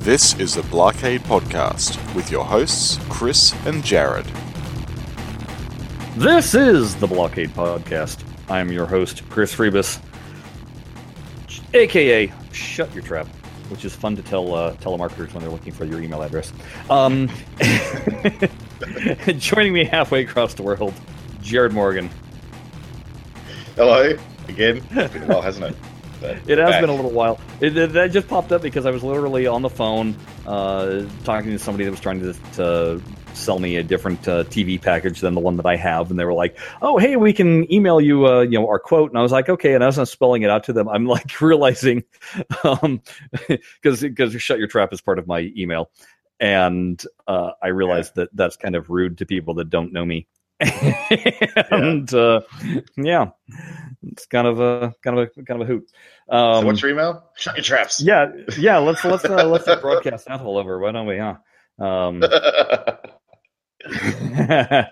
This is the Blockade Podcast with your hosts, Chris and Jared. This is the Blockade Podcast. I'm your host, Chris Freebus, aka Shut Your Trap, which is fun to tell uh, telemarketers when they're looking for your email address. Um, joining me halfway across the world, Jared Morgan. Hello again. It's been a while, hasn't it? But It has back. been a little while. It, it- that just popped up because I was literally on the phone uh, talking to somebody that was trying to, to sell me a different uh, TV package than the one that I have, and they were like, "Oh, hey, we can email you, uh, you know, our quote." And I was like, "Okay." And as I'm spelling it out to them, I'm like realizing, um, because because shut your trap is part of my email, and uh, I realized that that's kind of rude to people that don't know me. and uh, yeah, it's kind of a kind of a kind of a hoot. Um, So what's your email? Shut your traps. yeah, yeah. Let's let's uh, let's broadcast that all over. Why don't we? Huh? Um,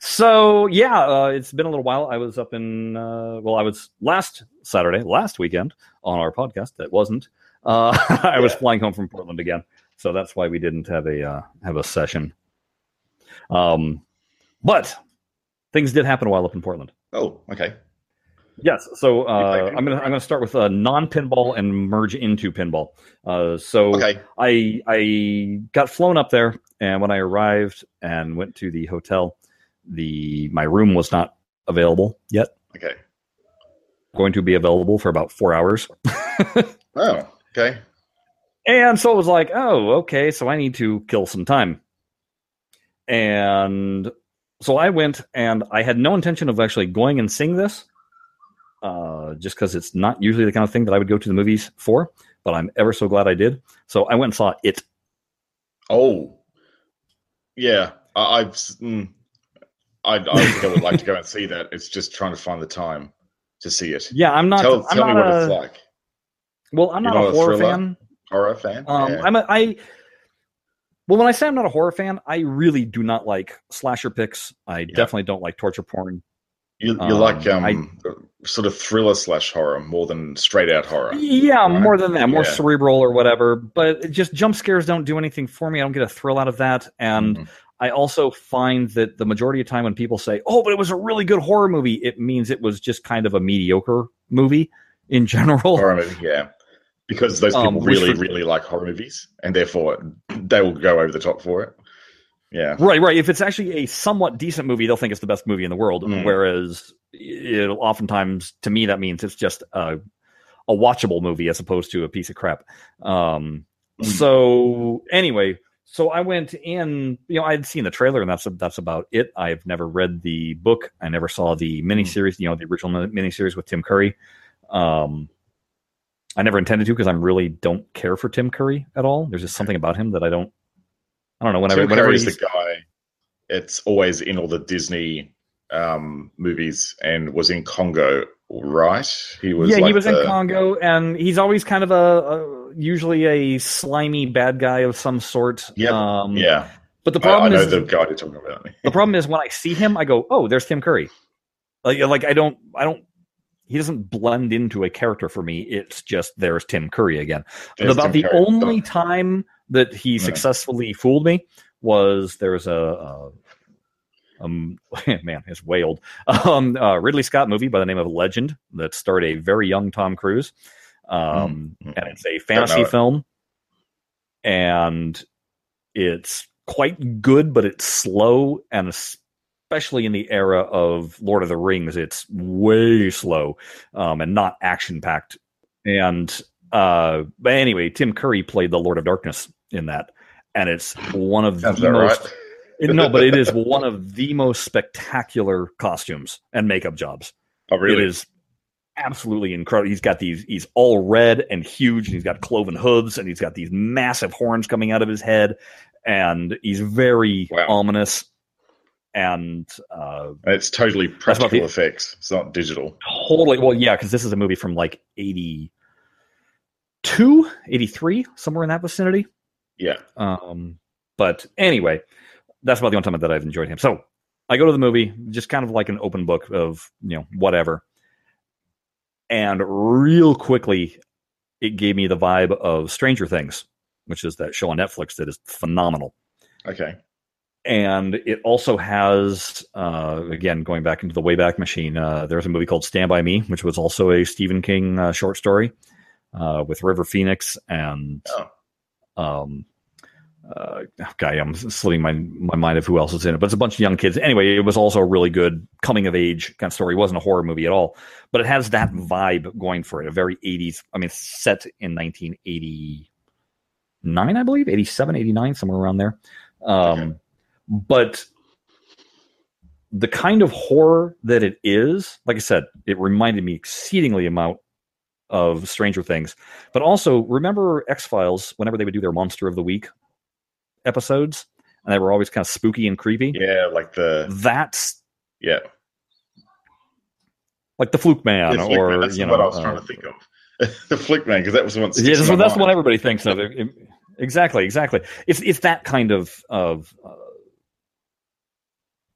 so yeah, uh, it's been a little while. I was up in uh, well, I was last Saturday, last weekend on our podcast. That wasn't. Uh, I was Yeah. flying home from Portland again, so that's why we didn't have a uh, have a session. Um, but things did happen while up in Portland. oh, okay. Yes. So uh, I'm gonna I'm gonna start with uh, non-pinball and merge into pinball. Uh, so Okay. I I got flown up there, and when I arrived and went to the hotel, the my room was not available yet. Okay. Going to be available for about four hours, Oh, okay. and so it was like, oh, okay, so I need to kill some time, and so I went, and I had no intention of actually going and seeing this, uh, just because it's not usually the kind of thing that I would go to the movies for. But I'm ever so glad I did. So I went and saw it. Oh, yeah. I, I've. Mm, I, I think I would like to go and see that. It's just trying to find the time to see it. Yeah, I'm not. tell I'm tell me what a, it's like. Well, I'm not, not a a horror thriller? fan. Horror fan? Um, yeah. I'm a, I. Well, when I say I'm not a horror fan, I really do not like slasher picks. I definitely don't like torture porn. You, you um, like um, I- sort of thriller slash horror more than straight out horror. Yeah, right? more than that, more Yeah. cerebral or whatever. But just jump scares don't do anything for me. I don't get a thrill out of that. And Mhm. I also find that the majority of time when people say, "Oh, but it was a really good horror movie," it means it was just kind of a mediocre movie in general. horror movie, yeah. Because those Um, people which really, really like horror movies, and therefore they will go over the top for it. Yeah, Right, right. If it's actually a somewhat decent movie, they'll think it's the best movie in the world. Mm. Whereas, it'll oftentimes to me that means it's just a, a watchable movie as opposed to a piece of crap. Um, Mm. So anyway, so I went in. You know, I'd seen the trailer, and that's that's about it. I've never read the book. I never saw the miniseries. You know, the original mini miniseries with Tim Curry. Um, I never intended to because I really don't care for Tim Curry at all. There's just something about him that I don't. I don't know. Whenever, Tim whenever Curry's he's, the guy. It's always in all the Disney um, movies, and was in Congo, right? He was. yeah, he was the- in Congo, and he's always kind of a, a usually a slimy bad guy of some sort. Yep. Um, Yeah, But the I, I problem know is the guy you're talking about. the problem is when I see him, I go, "Oh, there's Tim Curry." Like, like I don't, I don't. He doesn't blend into a character for me. It's just there's Tim Curry again. There's About Tim the Curry. only time that he Yeah. successfully fooled me was there's a, a um man, it's way old. Um, uh, Ridley Scott movie by the name of Legend that starred a very young Tom Cruise, um, Mm. and it's a fantasy it. film, and it's quite good, but it's slow, and especially in the era of Lord of the Rings, it's way slow um, and not action packed. And uh, but anyway, Tim Curry played the Lord of Darkness in that, and it's one of Sounds the most right. it- no, but it is one of the most spectacular costumes and makeup jobs. Oh, really? It is absolutely incredible. He's got these, he's all red and huge, and he's got cloven hooves, and he's got these massive horns coming out of his head, and he's very Wow. ominous. And uh, it's totally practical the- effects. It's not digital. totally, well, yeah, because this is a movie from like 82, 83, somewhere in that vicinity. Yeah. Um, but anyway, that's about the only time that I've enjoyed him. So I go to the movie, just kind of like an open book of, you know, whatever. And real quickly, it gave me the vibe of Stranger Things. which is that show on Netflix that is phenomenal. Okay. And it also has, uh, again, going back into the Wayback Machine, uh, there's a movie called Stand By Me, which was also a Stephen King uh, short story uh, with River Phoenix and Oh. um, uh, guy, I'm slipping my my mind of who else is in it, but it's a bunch of young kids. Anyway, it was also a really good coming of age kind of story. It wasn't a horror movie at all, but it has that vibe going for it. A very 80s. I mean, it's set in 1989, I believe, 87, 89, somewhere around there. Um, Okay. But the kind of horror that it is, like I said, it reminded me exceedingly amount of Stranger Things. But also, remember X Files whenever they would do their Monster of the Week episodes, and they were always kind of spooky and creepy. Yeah, like the That's yeah. like the Fluke Man, Flick or Man, that's you know, what I was uh, trying to think of. the Flick Man, because that was the one. that yeah, sticks that's, what, everybody thinks of. It- it- exactly, exactly. It's it's that kind of of uh,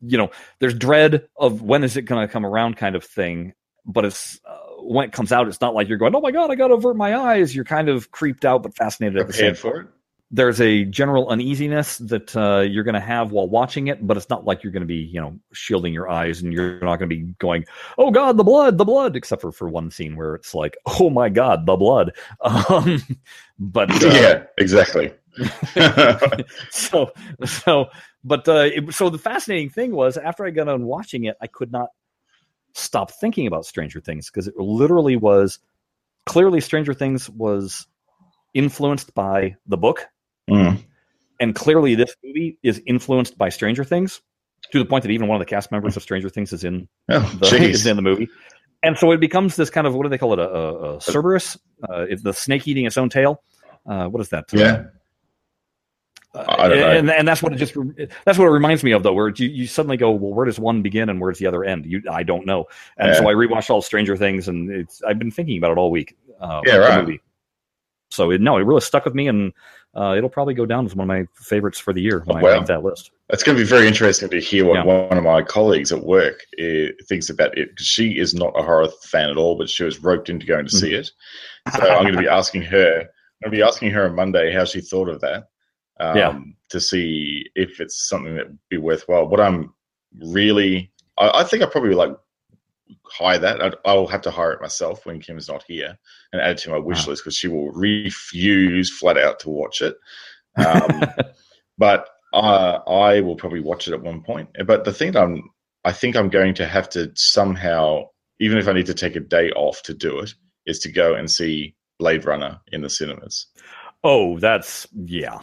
you know, there's dread of when is it going to come around kind of thing, but it's uh, when it comes out, it's not like you're going, oh my god, I got to avert my eyes. You're kind of creeped out but fascinated at the same for it. There's a general uneasiness that uh, you're going to have while watching it, but it's not like you're going to be, you know, shielding your eyes and you're not going to be going, "Oh God, the blood, the blood," except for for one scene where it's like, "Oh my God, the blood." Um, but uh, yeah, exactly. so so but uh, it, so the fascinating thing was after I got on watching it, I could not stop thinking about Stranger Things because it literally was clearly Stranger Things was influenced by the book Mm. and clearly this movie is influenced by Stranger Things to the point that even one of the cast members of Stranger Things is in Oh, the, is in the movie. And so it becomes this kind of what do they call it? A, a, a Cerberus? Uh, the snake eating its own tail. Uh, what is that? Yeah. Uh, I don't know. And, and that's what it just that's what it reminds me of though, where you, you suddenly go, well, where does one begin and where does the other end? You I don't know. And so I rewatched all Stranger Things, and it's I've been thinking about it all week. Uh, Yeah, right. movie. So it, no, it really stuck with me, and uh, it'll probably go down as one of my favorites for the year when Oh, I make that list. It's going to be very interesting to hear what Yeah. one of my colleagues at work uh, thinks about it. she is not a horror fan at all, but she was roped into going to see Mm-hmm. it. So I'm going to be asking her. I'm going to be asking her on Monday how she thought of that. Um, Yeah. To see if it's something that would be worthwhile. What I'm really, I, I think I probably like hire that. I'd, I'll have to hire it myself when Kim's not here and add it to my wish Wow. list because she will refuse flat out to watch it. Um, but uh, I will probably watch it at one point. But the thing that I'm, I think I'm going to have to somehow, even if I need to take a day off to do it, is to go and see Blade Runner in the cinemas. Oh, that's yeah.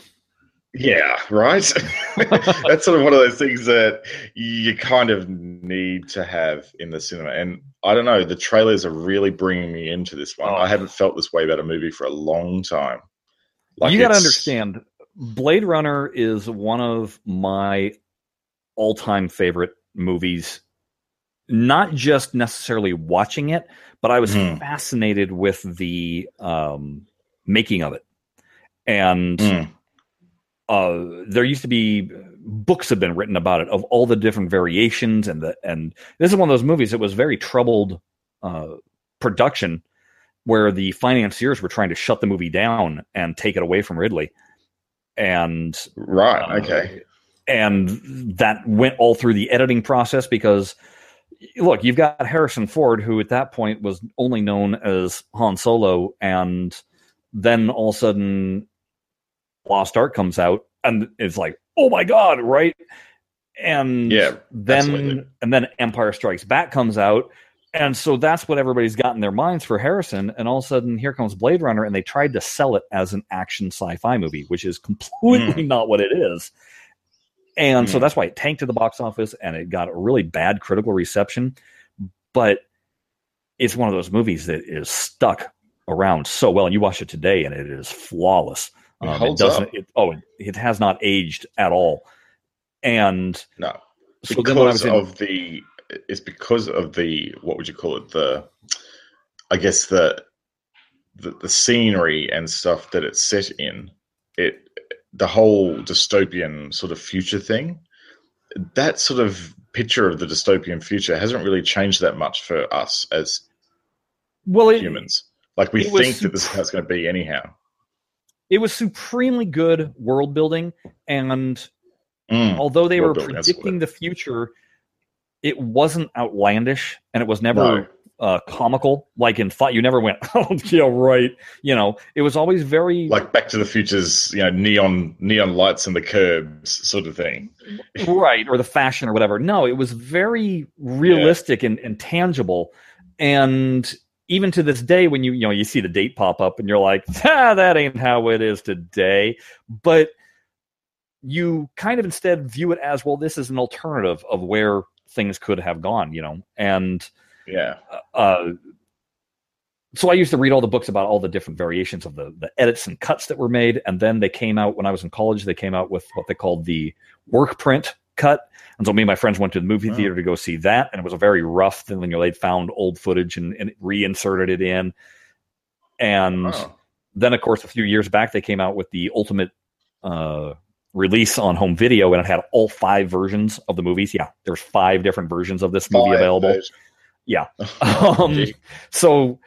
Yeah, right. That's sort of one of those things that you kind of need to have in the cinema. And I don't know, the trailers are really bringing me into this one. Oh. I haven't felt this way about a movie for a long time. you got to understand, Blade Runner is one of my all-time favorite movies. Not just necessarily watching it, but I was Hmm. fascinated with the um, making of it, and Mm, uh, there used to be books have been written about it of all the different variations and the and this is one of those movies that was very troubled uh, production where the financiers were trying to shut the movie down and take it away from Ridley and right, uh, okay. and that went all through the editing process because look you've got Harrison Ford who at that point was only known as Han Solo and then all of a sudden Lost Ark comes out and it's like oh my god right? And Yeah, then absolutely. and then Empire Strikes Back comes out. And so that's what everybody's got in their minds for Harrison. And all of a sudden here comes Blade Runner and they tried to sell it as an action sci-fi movie which is completely not what it is. And so Mm. that's why it tanked to the box office and it got a really bad critical reception. But it's one of those movies that is stuck around so well. And you watch it today and it is flawless It Um, holds doesn't up. it, oh it, it has not aged at all. And No, so then when I because in, of the it's because of the what would you call it the i guess the the, the scenery and stuff that it's set in it the whole dystopian sort of future thing that sort of picture of the dystopian future hasn't really changed that much for us as well it, humans. Like we it was think that this is how it's going to be anyhow it was supremely good world building, and Mm. although they were predicting the future, it wasn't outlandish, and it was never No. uh, comical. Like in thought, you never went, "Oh, yeah, right." You know, it was always very Like Back to the Future's, you know, neon neon lights and the curbs sort of thing. right or the fashion or whatever no it was very realistic and, and tangible and even to this day when you you know you see the date pop up and you're like ah, that ain't how it is today but you kind of instead view it as well this is an alternative of where things could have gone you know and Yeah. uh, so I used to read all the books about all the different variations of the the edits and cuts that were made, and then they came out when I was in college. They came out with what they called the work print cut, and so me and my friends went to the movie Oh. theater to go see that, and it was a very rough thing. You know, they'd found old footage and, and reinserted it in, and Oh. then of course a few years back they came out with the ultimate uh, release on home video, and it had all five versions of the movies. Yeah, there's five different versions of this movie Five available. versions. Yeah. Um, so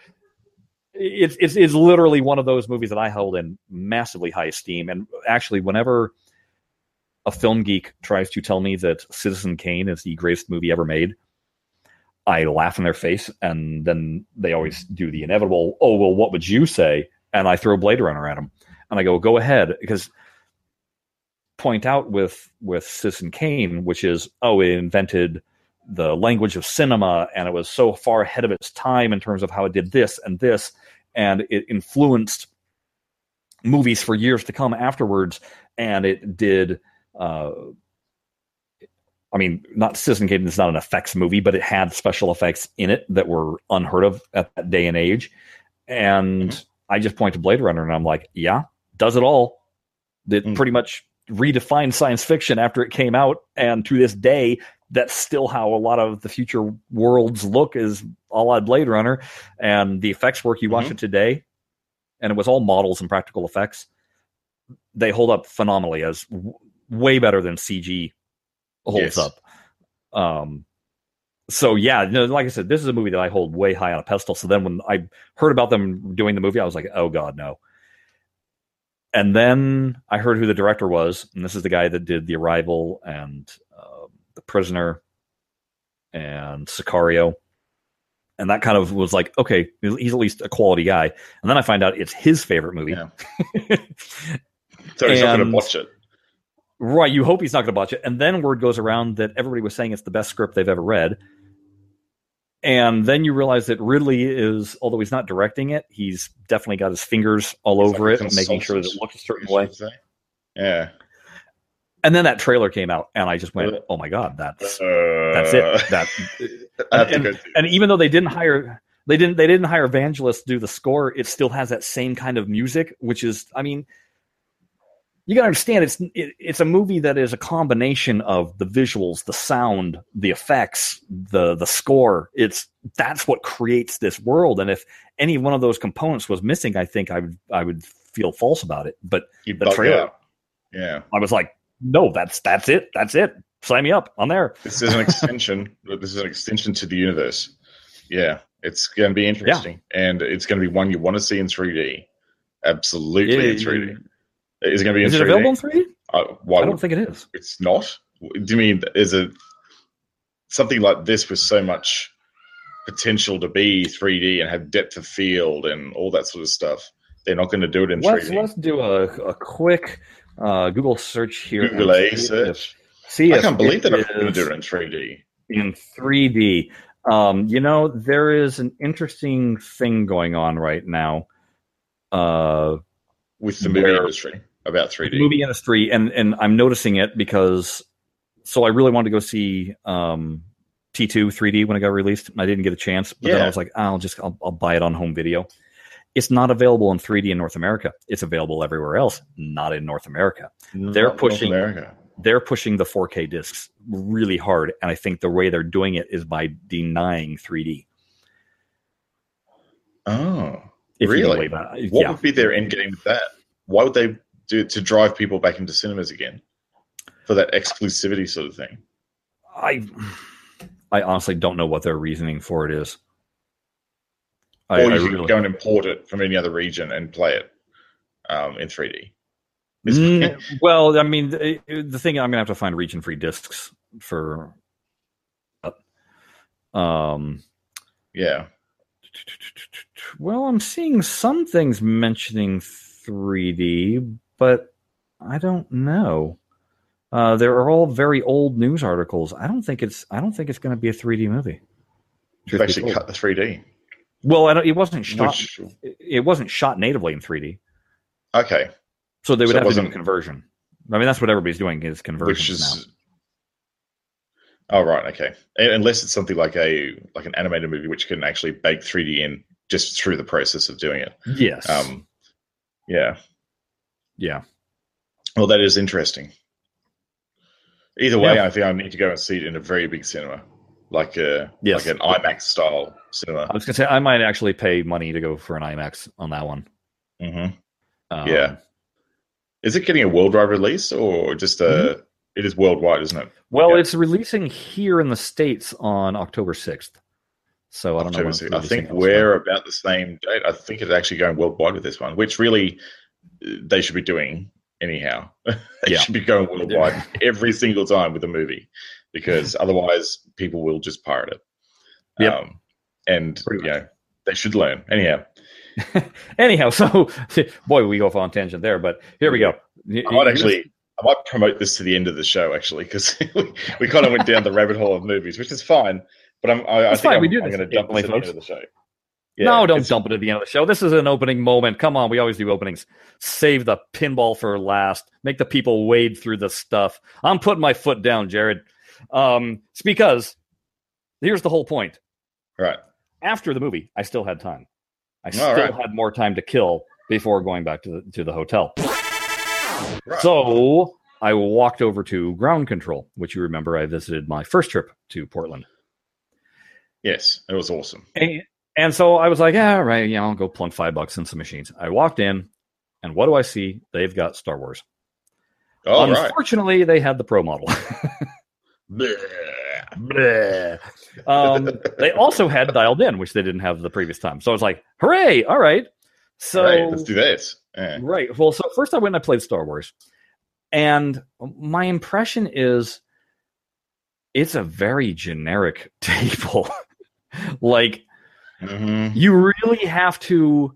it's, it's it's literally one of those movies that I hold in massively high esteem. And actually, whenever a film geek tries to tell me that Citizen Kane is the greatest movie ever made, I laugh in their face, and then they always do the inevitable. Oh well, what would you say? And I throw Blade Runner at them, and I go, "Go ahead," because point out with with Citizen Kane, which is oh, it invented the language of cinema and it was so far ahead of its time in terms of how it did this and this and it influenced movies for years to come afterwards and it did uh I mean, not Citizen Kane is not an effects movie, but it had special effects in it that were unheard of at that day and age. And I just point to Blade Runner and I'm like, yeah, does it all. It Mm. pretty much redefined science fiction after it came out. And to this day, that's still how a lot of the future worlds look is a la Blade Runner. And the effects work, you watch Mhm. it today, and it was all models and practical effects. They hold up phenomenally as way better than CG holds Yes. up. Um, so yeah, no, like I said, this is a movie that I hold way high on a pedestal. So then when I heard about them doing the movie, I was like, oh god, no. And then I heard who the director was, and this is the guy that did The Arrival and uh, The Prisoner and Sicario. And that kind of was like, okay, he's at least a quality guy. And then I find out it's his favorite movie. Yeah. So he's not going to watch it. Right, you hope he's not going to botch it. And then word goes around that everybody was saying it's the best script they've ever read. And then you realize that Ridley is, although he's not directing it, he's definitely got his fingers all over like it, making sure that it looks a certain way. Yeah. And then that trailer came out, and I just went, "Oh my god, that's Uh, that's it." That I and, and even though they didn't hire they didn't they didn't hire Vangelis to do the score, it still has that same kind of music, which is, I mean, you got to understand it's it, it's a movie that is a combination of the visuals, the sound, the effects, the the score. It's that's what creates this world, and if any one of those components was missing, I think I would I would feel false about it. But You the trailer. Yeah. I was like, no, that's that's it, that's it. Sign me up. I'm there. This is an extension. this is an extension to the universe. Yeah. It's going to be interesting. And it's going to be one you want to see in 3D. Absolutely in 3D. Is it going to be in Is it 3D? available in 3D? Uh, why I don't would- think it is. it's not? Do you mean is it something like this with so much potential to be 3D and have depth of field and all that sort of stuff? They're not going to do it in Let's 3D. let's do a, a quick uh, Google search here. Google A see search. If, see I can't believe they're not going to do it in 3D. in 3D. Um, you know, there is an interesting thing going on right now. Uh, with the movie industry about 3D. movie industry, and and I'm noticing it because so I really wanted to go see um, T2 3D when it got released. and I didn't get a chance, but then I was like, I'll just I'll, I'll buy it on home video. It's not available in 3D in North America. It's available everywhere else, not in North America. they're pushing- America. They're pushing the 4K discs really hard, and I think the way they're doing it is by denying 3D. Oh, If Really? what yeah. would be their end game with that? Why would they do it to drive people back into cinemas again for that exclusivity sort of thing? I I honestly don't know what their reasoning for it is. I, or I you could really- go and import it from any other region and play it. um, in 3D. Mm, well, I mean, the, the thing I'm gonna have to find region free discs for. Um, yeah. Well, I'm seeing some things mentioning 3D, but I don't know. Uh, there are all very old news articles. I don't think it's. I don't think it's going to be a 3D movie. you basically cut the 3D. Well, I don't, it wasn't shot. Which, it wasn't shot natively in 3D. okay. So they would So have to do a conversion. I mean, that's what everybody's doing is Which conversions now. is. Oh right, okay. Unless it's something like a like an animated movie, which can actually bake 3D in just through the process of doing it. Yes. Um, yeah. yeah. Well, that is interesting. Either way, Yeah. I think I need to go and see it in a very big cinema, like a Yes. like an IMAX style cinema. I was gonna say I might actually pay money to go for an IMAX on that one. Mm-hmm. Um, Yeah. Is it getting a worldwide release or just a? It is worldwide, isn't it? Well, Yeah. it's releasing here in the states on October sixth. So I don't know. October 6th. I think we're about the same date. I think it's actually going worldwide with this one, which really uh, they should be doing anyhow. they Yeah. should be going worldwide every single time with a movie because otherwise people will just pirate it. Yep. Um, and Pretty you know they should learn. Anyhow, Anyhow, so boy, we go off on tangent there, but here we go. I might actually. I might promote this to the end of the show actually because we, we kind of went down the rabbit hole of movies, which is fine. But I'm, I, I think fine, I'm, we do I'm going to dump this at the end of the show. no, don't dump it at the end of the show. This is an opening moment. Come on, we always do openings. Save the pinball for last. Make the people wade through the stuff. I'm putting my foot down, Jared. Um, it's because here's the whole point. Right. After the movie, I still had time. I All still right. had more time to kill before going back to the to the hotel. Right. So I walked over to Ground Kontrol, which you remember I visited my first trip to Portland. Yes, it was awesome. And, and so I was like, yeah, right, yeah, I'll go plunk five bucks in some machines. I walked in, and what do I see? They've got Star Wars. All right. Unfortunately, they had the pro model. Bleh. Bleh. um, they also had dialed in, which they didn't have the previous time. So I was like, hooray! All right. So Right, let's do this. Yeah. Right. Well, so first I went and I played Star Wars. And my impression is it's a very generic table. like Mhm. you really have to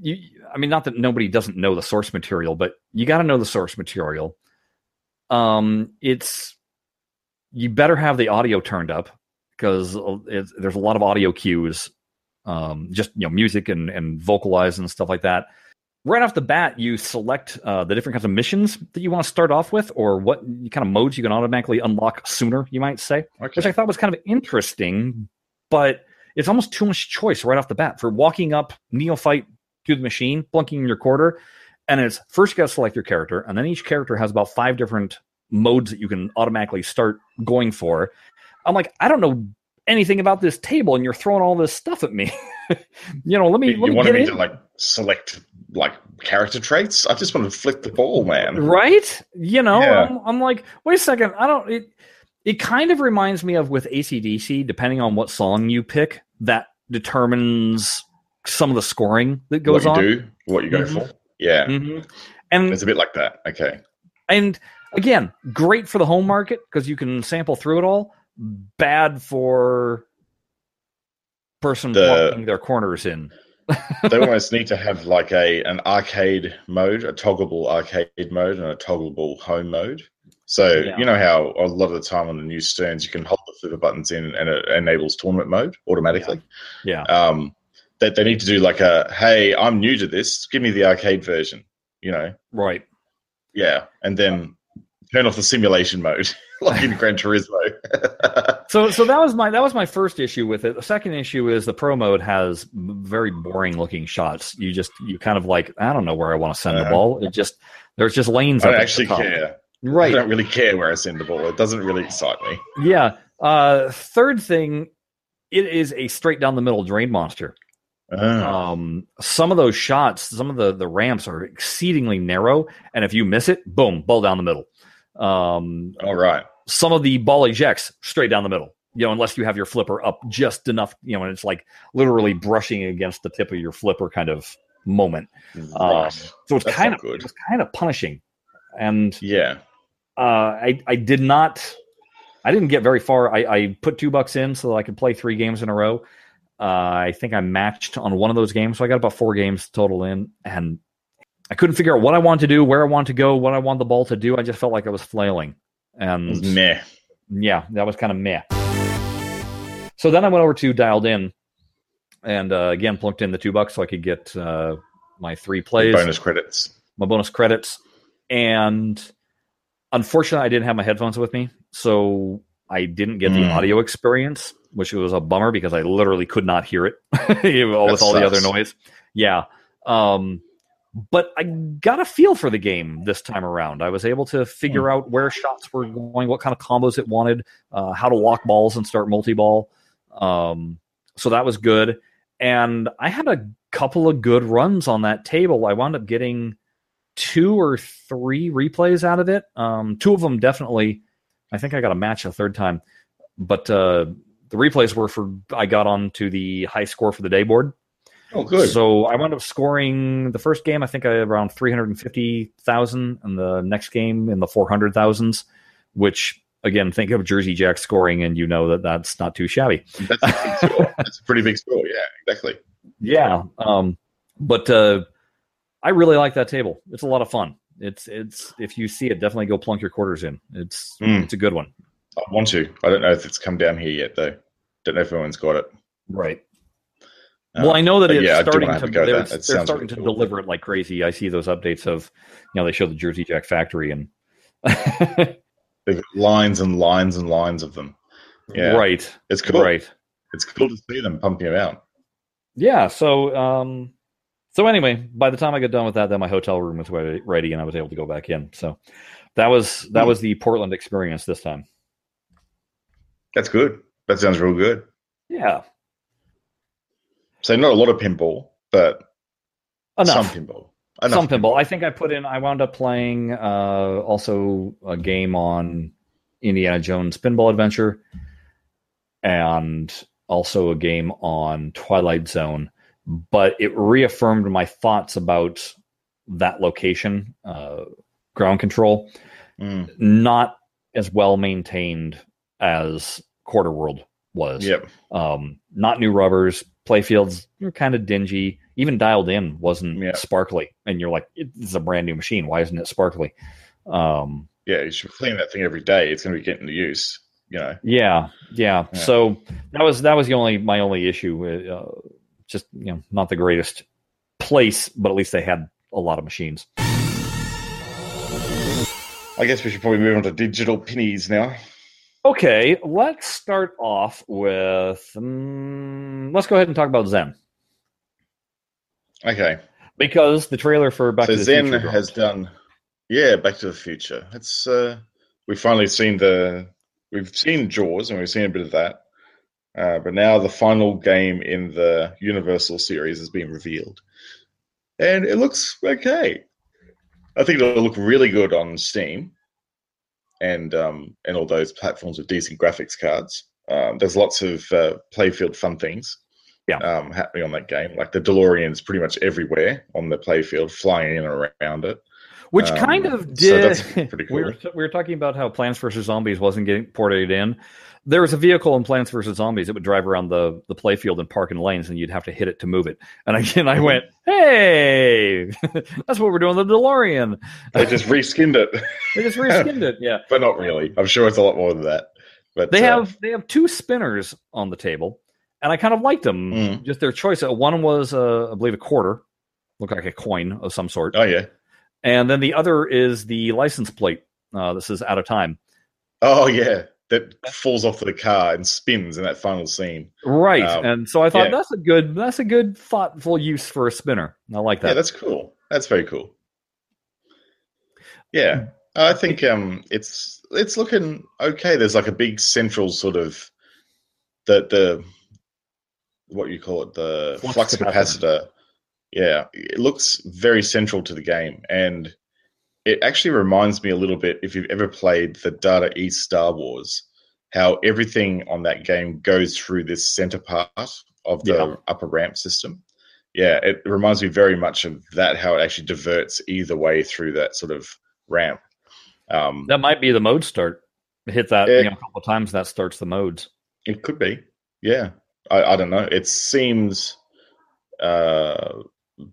you I mean not that nobody doesn't know the source material, but you got to know the source material. Um it's you better have the audio turned up because there's a lot of audio cues um just you know music and and vocalize and stuff like that right off the bat, you select uh, the different kinds of missions that you want to start off with, or what kind of modes you can automatically unlock sooner, you might say, which I thought was kind of interesting, but it's almost too much choice right off the bat for walking up neophyte to the machine, plunking in your quarter, and it's first you got to select your character, and then each character has about five different modes that you can automatically start going for. I'm like, I don't know anything about this table, and you're throwing all this stuff at me. you know, let me You, let you me wanted get me in. to like select like character traits? I just want to flick the ball, man. right you know Yeah. I'm, I'm like wait a second i don't it it kind of reminds me of with acdc depending on what song you pick that determines some of the scoring that goes what you on do, what you go Mhm. for. Yeah, Mhm. and it's a bit like that. Okay. and again great for the home market because you can sample through it all bad for person The- walking their corners in they almost need to have like a an arcade mode, a toggleable arcade mode, and a toggleable home mode. So Yeah. you know how a lot of the time on the new Sterns you can hold the flipper buttons in and it enables tournament mode automatically. yeah Um, that they need to do like a hey, I'm new to this, give me the arcade version. You know, right yeah, and then turn off the simulation mode like in Gran Turismo. So, so that was my that was my first issue with it. The second issue is the pro mode has very boring looking shots. You just you kind of like I don't know where I want to send the Uh-huh. ball. It just there's just lanes. I don't at the actually care. I don't really care where I send the ball. It doesn't really excite me. Yeah. Uh, third thing, it is a straight down the middle drain monster. Ah. Um, some of those shots, some of the the ramps are exceedingly narrow, and if you miss it, boom, ball down the middle. Um, All right. Some of the ball ejects straight down the middle. You know, unless you have your flipper up just enough, you know, and it's like literally brushing against the tip of your flipper, kind of moment. Um, so it's That's kind of good. it's kind of punishing, and yeah. uh, I I did not I didn't get very far. I, I put two bucks in so that I could play three games in a row. Uh, I think I matched on one of those games, so I got about four games total in, and I couldn't figure out what I wanted to do, where I wanted to go, what I wanted the ball to do. I just felt like I was flailing, and meh. yeah, that was kind of meh. So then I went over to dialed in, and uh, again plunked in the two bucks so I could get uh, my three plays Bonus credits. my bonus credits. And unfortunately, I didn't have my headphones with me, so I didn't get the Mm. audio experience, which was a bummer because I literally could not hear it with all the other noise. Yeah. Um, but I got a feel for the game this time around. I was able to figure Hmm. out where shots were going, what kind of combos it wanted, uh, how to lock balls and start multi ball. Um, so that was good. And I had a couple of good runs on that table. I wound up getting two or three replays out of it. Um, two of them definitely. I think I got a match a third time, but uh, the replays were for I got on to the high score for the day board. Oh, good. So I wound up scoring the first game. I think I around three hundred and fifty thousand, and the next game in the four hundred thousands. Which again, think of Jersey Jack scoring, and you know that that's not too shabby. That's a big score. That's a pretty big score. Yeah, exactly. Yeah. Um, but uh, I really like that table. It's a lot of fun. It's it's if you see it, definitely go plunk your quarters in. It's Mm. it's a good one. I want to. I don't know if it's come down here yet, though. Don't know if everyone's got it. Right. Well, I know that it's yeah, starting to. have a go at They're, that. That they're starting really to cool. deliver it like crazy. I see those updates of, you know, they show the Jersey Jack factory and. Lines and lines and lines of them. Yeah. Right. It's cool. Right. It's cool to see them pumping them out. Yeah. So, um, so anyway, by the time I got done with that, then my hotel room was ready, ready and I was able to go back in. So that was that Hmm. was the Portland experience this time. That's good. That sounds real good. Yeah. So not a lot of pinball, but Enough. some pinball. Enough Some pinball. I think I put in. I wound up playing uh, also a game on Indiana Jones Pinball Adventure, and also a game on Twilight Zone. But it reaffirmed my thoughts about that location, uh, Ground Kontrol, Mm, not as well maintained as Quarter World was. yep. Um, not new rubbers. Playfields were kind of dingy. Even dialed in wasn't Yeah. sparkly. And you're like, it's a brand new machine. Why isn't it sparkly? Um, Yeah, you should clean that thing every day. It's going to be getting to use. You know. yeah, yeah, Yeah. So that was that was the only my only issue. Uh, just you know, not the greatest place, but at least they had a lot of machines. I guess we should probably move on to digital pennies now. Okay, let's start off with. Um, let's go ahead and talk about Zen Okay. because the trailer for Back so to the Zen Future has done, yeah, Back to the Future. It's uh, we've finally seen the we've seen Jaws and we've seen a bit of that, uh, but now the final game in the Universal series has been revealed, and it looks okay. I think it'll look really good on Steam, and um, and all those platforms with decent graphics cards. Um, there's lots of uh, playfield fun things Yeah. um, happening on that game. Like the DeLorean's pretty much everywhere on the playfield, flying in and around it. Which Um, kind of so did. that's pretty we, were, we were talking about how Plants vs. Zombies wasn't getting ported in. There was a vehicle in Plants vs. Zombies that would drive around the, the playfield and park in lanes, and you'd have to hit it to move it. And again, I went, hey, that's what we're doing with the DeLorean. They just reskinned it, They just reskinned it. Yeah. but not really. I'm sure it's a lot more than that. But They uh, have they have two spinners on the table, and I kind of liked them. Mm. Just their choice. Uh, One was, uh, I believe, a quarter, looked like a coin of some sort. Oh yeah. And then the other is the license plate. Uh, this is out of time. Oh yeah. That falls off of the car and spins in that final scene. Right. Um, and so I thought yeah. that's a good that's a good thoughtful use for a spinner. I like that. Yeah, that's cool. That's very cool. Yeah, I think um, it's it's looking okay. There's like a big central sort of the the what you call it the Flux flux, capacitor. capacitor. Yeah, it looks very central to the game, and it actually reminds me a little bit if you've ever played the Data East Star Wars, how everything on that game goes through this center part of the Yeah. upper ramp system. yeah, it reminds me very much of that. How it actually diverts either way through that sort of ramp. Um, That might be the mode start. Hit that Yeah. you know, a couple of times. That starts the modes. It could be. Yeah. I, I don't know. It seems uh,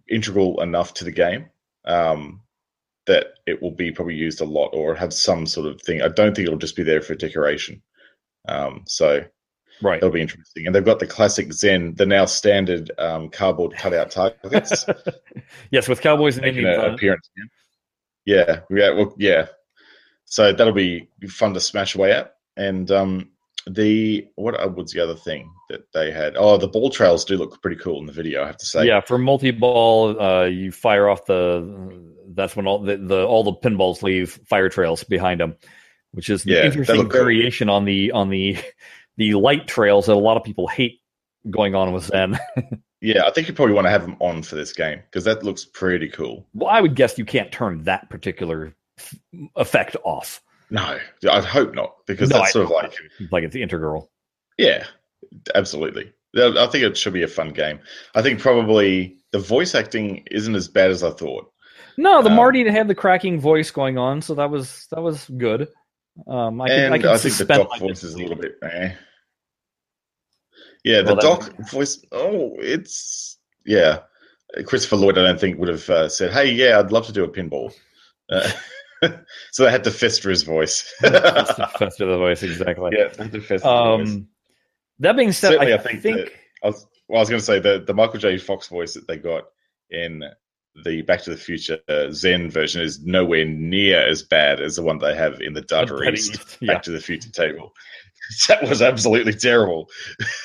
integral enough to the game um, that it will be probably used a lot or have some sort of thing. I don't think it'll just be there for decoration. Um, so Right. that'll be interesting. And they've got the classic Zen, the now standard um, cardboard cutout targets yes, with Cowboys and Indians. an appearance again. Yeah. Yeah. Well, yeah. So that'll be fun to smash away at. And um, the what uh, was the other thing that they had? Oh, the ball trails do look pretty cool in the video. I have to say. yeah, for multi-ball, uh, you fire off the. That's when all the, the all the pinballs leave fire trails behind them, which is an Yeah, interesting variation on the on the the light trails that a lot of people hate going on with Zen. Yeah, I think you probably want to have them on for this game because that looks pretty cool. well, I would guess you can't turn that particular effect off. No, I'd hope not because No, that's I sort of like like it's integral. yeah, absolutely. I think it should be a fun game. I think probably the voice acting isn't as bad as I thought. No, the Um, Marty had the cracking voice going on, so that was that was good. Um, I can, and I I, can think the doc voice is a little bit. Eh. Yeah, the Well, that- doc voice. Oh, it's yeah. Christopher Lloyd, I don't think would have uh, said, "Hey, yeah, I'd love to do a pinball." Uh, so they had to fester his voice. That's the fester the voice exactly. yeah, to fester his voice. Um, that being said, Certainly, I, I think think, that- I was, well, I was going to say the the Michael J. Fox voice that they got in the Back to the Future Zen version is nowhere near as bad as the one they have in the Data East East, yeah. Back to the Future table. that was absolutely terrible.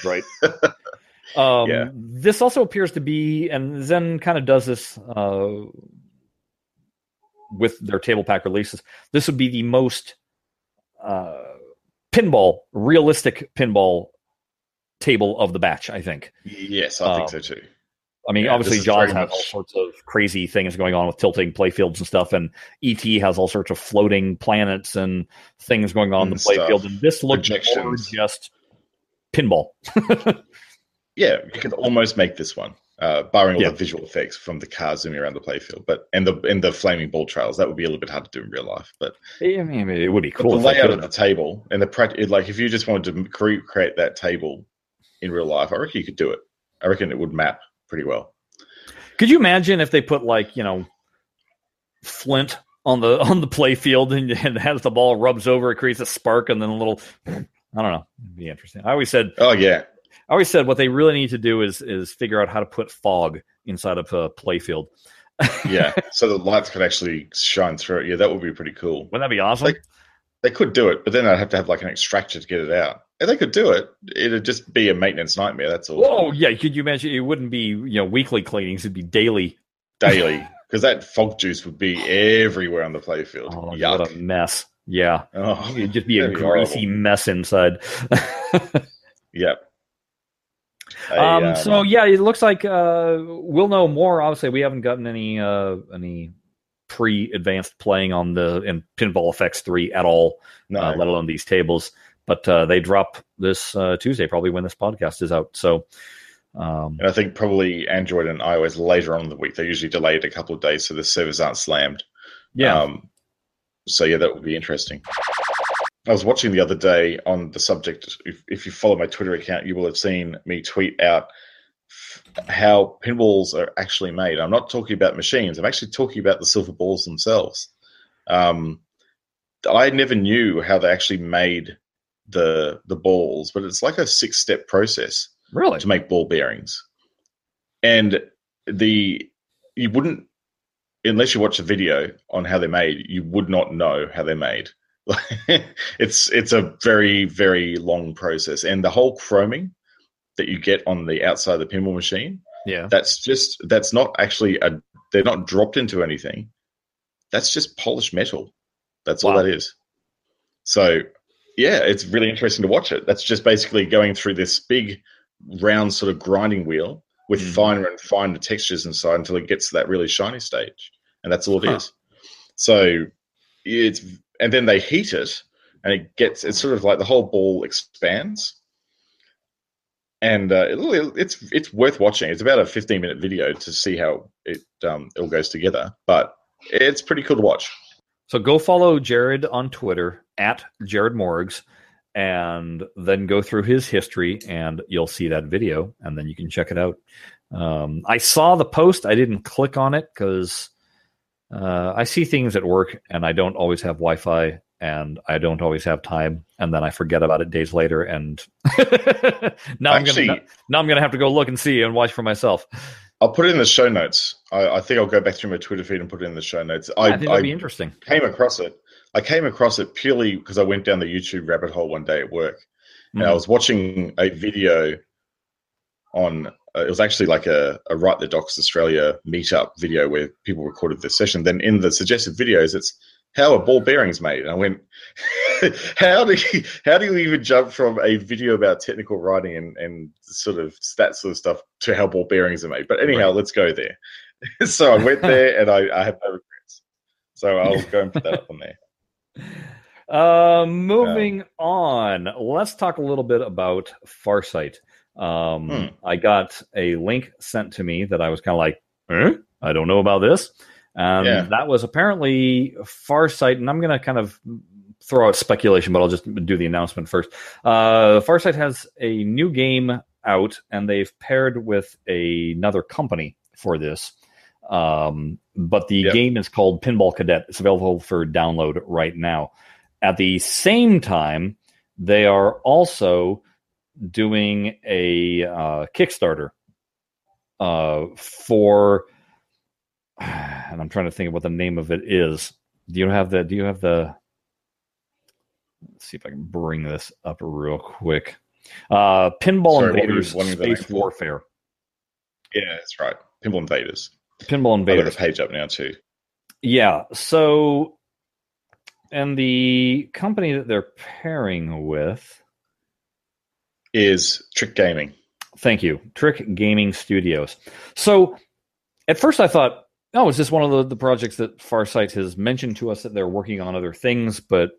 right. Um, Yeah. This also appears to be, and Zen kind of does this uh, with their table pack releases. This would be the most uh, pinball, realistic pinball table of the batch, I think. Yes, I think Um, so too. I mean, Yeah, obviously, Jaws has all sorts of crazy things going on with tilting playfields and stuff, and ET has all sorts of floating planets and things going on in the playfield. And this looked more just pinball. Yeah, you could almost make this one, uh, barring all Yeah. the visual effects from the car zooming around the playfield. But and the and the flaming ball trails that would be a little bit hard to do in real life. But yeah, I mean, it would be cool. the layout of the table and the practice, like if you just wanted to create that table in real life, I reckon you could do it. I reckon it would map pretty well. Could you imagine if they put like you know flint on the on the play field and, and as the ball rubs over, it creates a spark and then a little. I don't know. It'd be interesting. I always said Oh yeah, I always said what they really need to do is is figure out how to put fog inside of a play field. yeah. so the lights could actually shine through it. Yeah, that would be pretty cool. Wouldn't that be awesome? Like- They could do it, but then I'd have to have like an extractor to get it out. They could do it. It'd just be a maintenance nightmare. That's all. Whoa, yeah. Could you imagine? It wouldn't be you know weekly cleanings; it'd be daily. Daily, because that fog juice would be everywhere on the playfield. Oh, Yuck. what a mess! Yeah, Oh, it'd just be a be greasy horrible. mess inside. Yep. A, um, um, so yeah, it looks like uh, we'll know more. Obviously, we haven't gotten any uh, any pre-advanced playing on the in Pinball FX three at all, no, uh, let alone these tables. But uh, they drop this uh, Tuesday, probably when this podcast is out. So, um, And I think probably Android and iOS later on in the week. They usually delay it a couple of days so the servers aren't slammed. yeah, Um, so yeah, that would be interesting. I was watching the other day on the subject. If, if you follow my Twitter account, you will have seen me tweet out f- how pinballs are actually made. I'm not talking about machines. I'm actually talking about the silver balls themselves. Um, I never knew how they actually made the the balls, but it's like a six step process really, to make ball bearings. And the you wouldn't unless you watch a video on how they're made, you would not know how they're made. it's it's a very very long process, and the whole chroming that you get on the outside of the pinball machine yeah. that's just that's not actually a they're not dropped into anything. That's just polished metal. That's all that is. So yeah, it's really interesting to watch it. That's just basically going through this big round sort of grinding wheel with Mhm. finer and finer textures inside until it gets to that really shiny stage. And that's all it is. Huh. So it's and then they heat it and it gets it's sort of like the whole ball expands and uh, it, it's it's worth watching. It's about a 15 minute video to see how it um, it all goes together, but it's pretty cool to watch. So go follow Jared on Twitter at Jared Morgs, and then go through his history, and you'll see that video, and then you can check it out. Um, I saw the post. I didn't click on it because uh, I see things at work, and I don't always have Wi-Fi, and I don't always have time, and then I forget about it days later, and now Actually- I'm gonna now I'm gonna have to go look and see and watch for myself. I'll put it in the show notes. I, I think I'll go back through my Twitter feed and put it in the show notes. I, I, think that'd I be interesting. came across it. I came across it purely because I went down the YouTube rabbit hole one day at work, and I Mhm. was watching a video on. Uh, it was actually like a, a Write the Docs Australia meetup video where people recorded this session. Then in the suggested videos, it's how are ball bearings made? And I went, how do you how do you even jump from a video about technical writing and, and sort of that sort of stuff to how ball bearings are made? But anyhow, Right. let's go there. so I went there and I, I have no regrets. So I'll go and put that up on there. Uh, moving on, let's talk a little bit about Farsight. Um, Hmm. I got a link sent to me that I was kind of like, eh? I don't know about this. And Yeah. that was apparently Farsight, and I'm going to kind of throw out speculation, but I'll just do the announcement first. Uh, Farsight has a new game out, and they've paired with another company for this. Um, but the Yep. game is called Pinball Cadet. It's available for download right now. At the same time, they are also doing a uh, Kickstarter uh, for, and I'm trying to think of what the name of it is. Do you have the? Do you have the? Let's see if I can bring this up real quick. Uh, Pinball Sorry, what were you Invaders Space? Warfare. Yeah, that's right. Pinball Invaders. Pinball I've got Invaders. the page up now too. Yeah. So, and the company that they're pairing with, Is Trick Gaming. thank you, Trick Gaming Studios. So, at first I thought, oh, is this one of the, the projects that Farsight has mentioned to us that they're working on other things, but,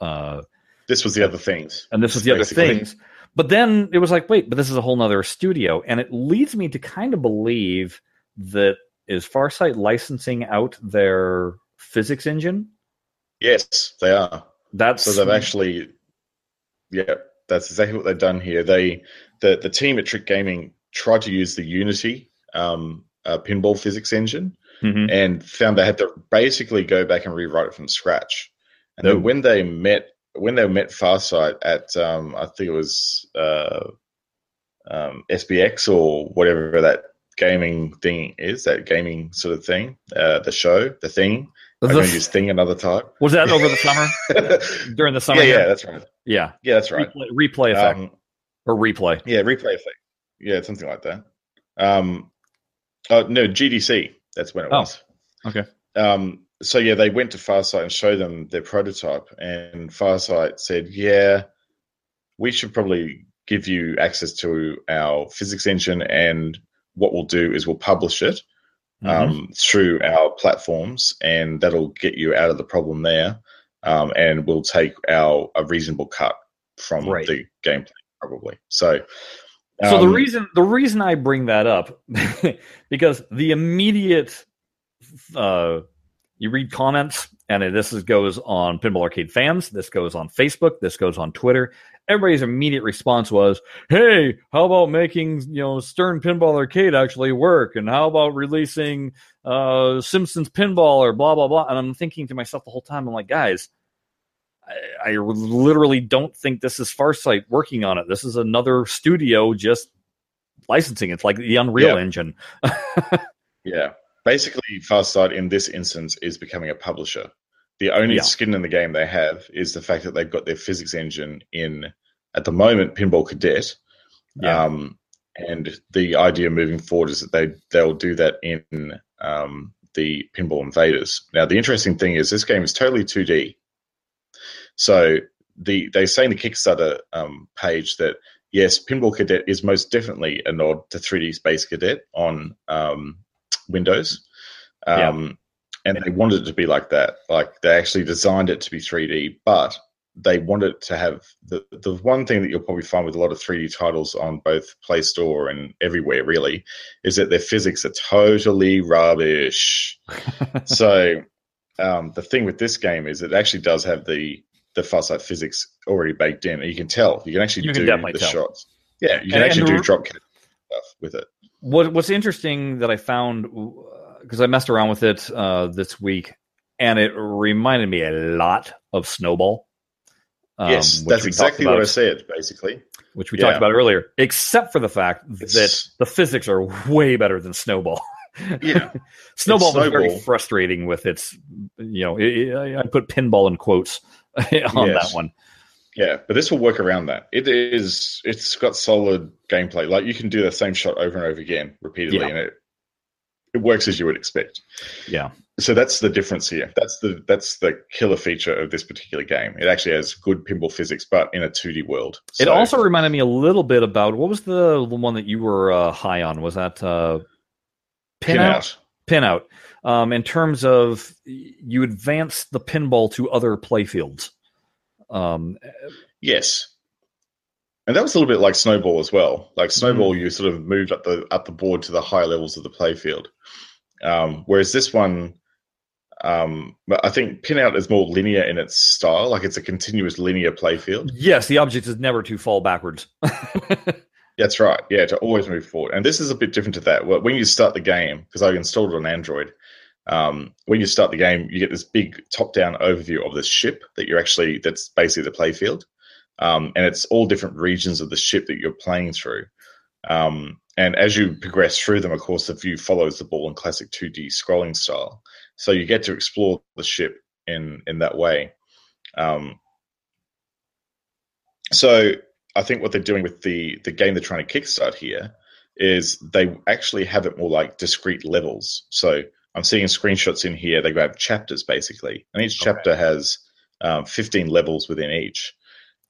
uh, This was the other things. and this was the other things. But then it was like, wait, but this is a whole nother studio. And it leads me to kind of believe that is Farsight licensing out their physics engine? Yes, they are. That's So they've actually, yeah, that's exactly what they've done here. They, the the team at Trick Gaming tried to use the Unity um, uh, pinball physics engine Mhm. and found they had to basically go back and rewrite it from scratch. And No. then when they met, when they met Farsight at, um, I think it was uh, um, SBX or whatever that gaming thing is, that gaming sort of thing, uh, the show, the thing. I'm going to use thing another time. Was that over the summer? During the summer? yeah, yeah, that's right. yeah. Yeah, that's right. Replay, Replay FX Um, or replay. yeah, Replay FX. Yeah, something like that. Um, oh no, GDC. That's when it Oh, was. okay. Um, so yeah, they went to Farsight and showed them their prototype, and Farsight said, "Yeah, we should probably give you access to our physics engine, and what we'll do is we'll publish it Mhm. um, through our platforms, and that'll get you out of the problem there. Um, and we'll take our a reasonable cut from Right. the gameplay, probably. So, so the um, reason the reason I bring that up because the immediate uh, you read comments and this is, goes on Pinball Arcade fans, this goes on Facebook, this goes on Twitter. Everybody's immediate response was, "Hey, how about making you know Stern Pinball Arcade actually work? And how about releasing uh, Simpsons Pinball or blah blah blah?" And I'm thinking to myself the whole time, I'm like, guys. I, I literally don't think this is Farsight working on it. This is another studio just licensing. It's like the Unreal Yeah. Engine. Yeah. Basically, Farsight in this instance is becoming a publisher. The only Yeah. skin in the game they have is the fact that they've got their physics engine in, at the moment, Pinball Cadet. Yeah. Um, and the idea moving forward is that they they'll do that in um, the Pinball Invaders. Now, the interesting thing is this game is totally 2D. So the they say in the Kickstarter um, page that yes, Pinball Cadet is most definitely a nod to 3D Space Cadet on um, Windows. Um, And they wanted it to be like that. Like they actually designed it to be 3D, but they want it to have the the one thing that you'll probably find with a lot of 3D titles on both Play Store and everywhere really is that their physics are totally rubbish. so um, the thing with this game is it actually does have the the Farsight physics already baked in. You can tell. You can actually You do can definitely the tell. shots. Yeah, you can And- actually and the- do drop stuff with it. What What's interesting that I found because I messed around with it uh, this week, and it reminded me a lot of Snowball. Um, yes, that's exactly talked what I said. Basically, Which we Yeah. talked about earlier, except for the fact that the physics are way better than Snowball. yeah, Snowball was very frustrating with its, you know, it, I put pinball in quotes on Yes. that one. yeah. But this will work around that. It is. It's got solid gameplay. Like you can do the same shot over and over again repeatedly, Yeah. and it it works as you would expect. Yeah. So that's the difference here. That's the that's the killer feature of this particular game. It actually has good pinball physics, but in a 2D world. It also reminded me a little bit about what was the one that you were uh, high on? Was that uh, pin out. pin out um, in terms of you advance the pinball to other playfields. Um, Yes. And that was a little bit like Snowball as well. Like Snowball, Mm. you sort of moved up the up the board to the higher levels of the playfield. Um, whereas this one, um, but I think Pinout is more linear in its style. Like it's a continuous linear playfield. yes, the object is never to fall backwards. That's right. Yeah, to always move forward. And this is a bit different to that. When you start the game, because I installed it on Android, um, when you start the game, you get this big top-down overview of the ship that you're actually that's basically the playfield, um, and it's all different regions of the ship that you're playing through. Um, and as you progress through them, of course, the view follows the ball in classic 2D scrolling style. So you get to explore the ship in in that way. Um, so I think what they're doing with the the game they're trying to kickstart here is they actually have it more like discrete levels. So I'm seeing screenshots in here. They grab chapters basically, and each Okay. chapter has um, 15 levels within each,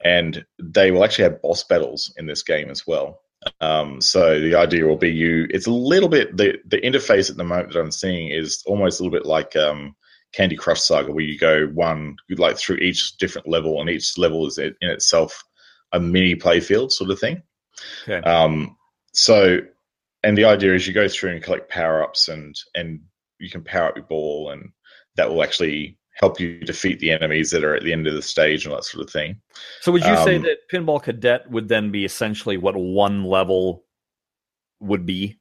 and they will actually have boss battles in this game as well. Um, so the idea will be you. It's a little bit the the interface at the moment that I'm seeing is almost a little bit like um, Candy Crush Saga, where you go one like through each different level, and each level is in itself a mini playfield sort of thing. Okay. Um, so, and the idea is you go through and collect power ups, and and you can power up your ball, and that will actually help you defeat the enemies that are at the end of the stage and that sort of thing. So would you say Um, that Pinball Cadet would then be essentially what one level would be?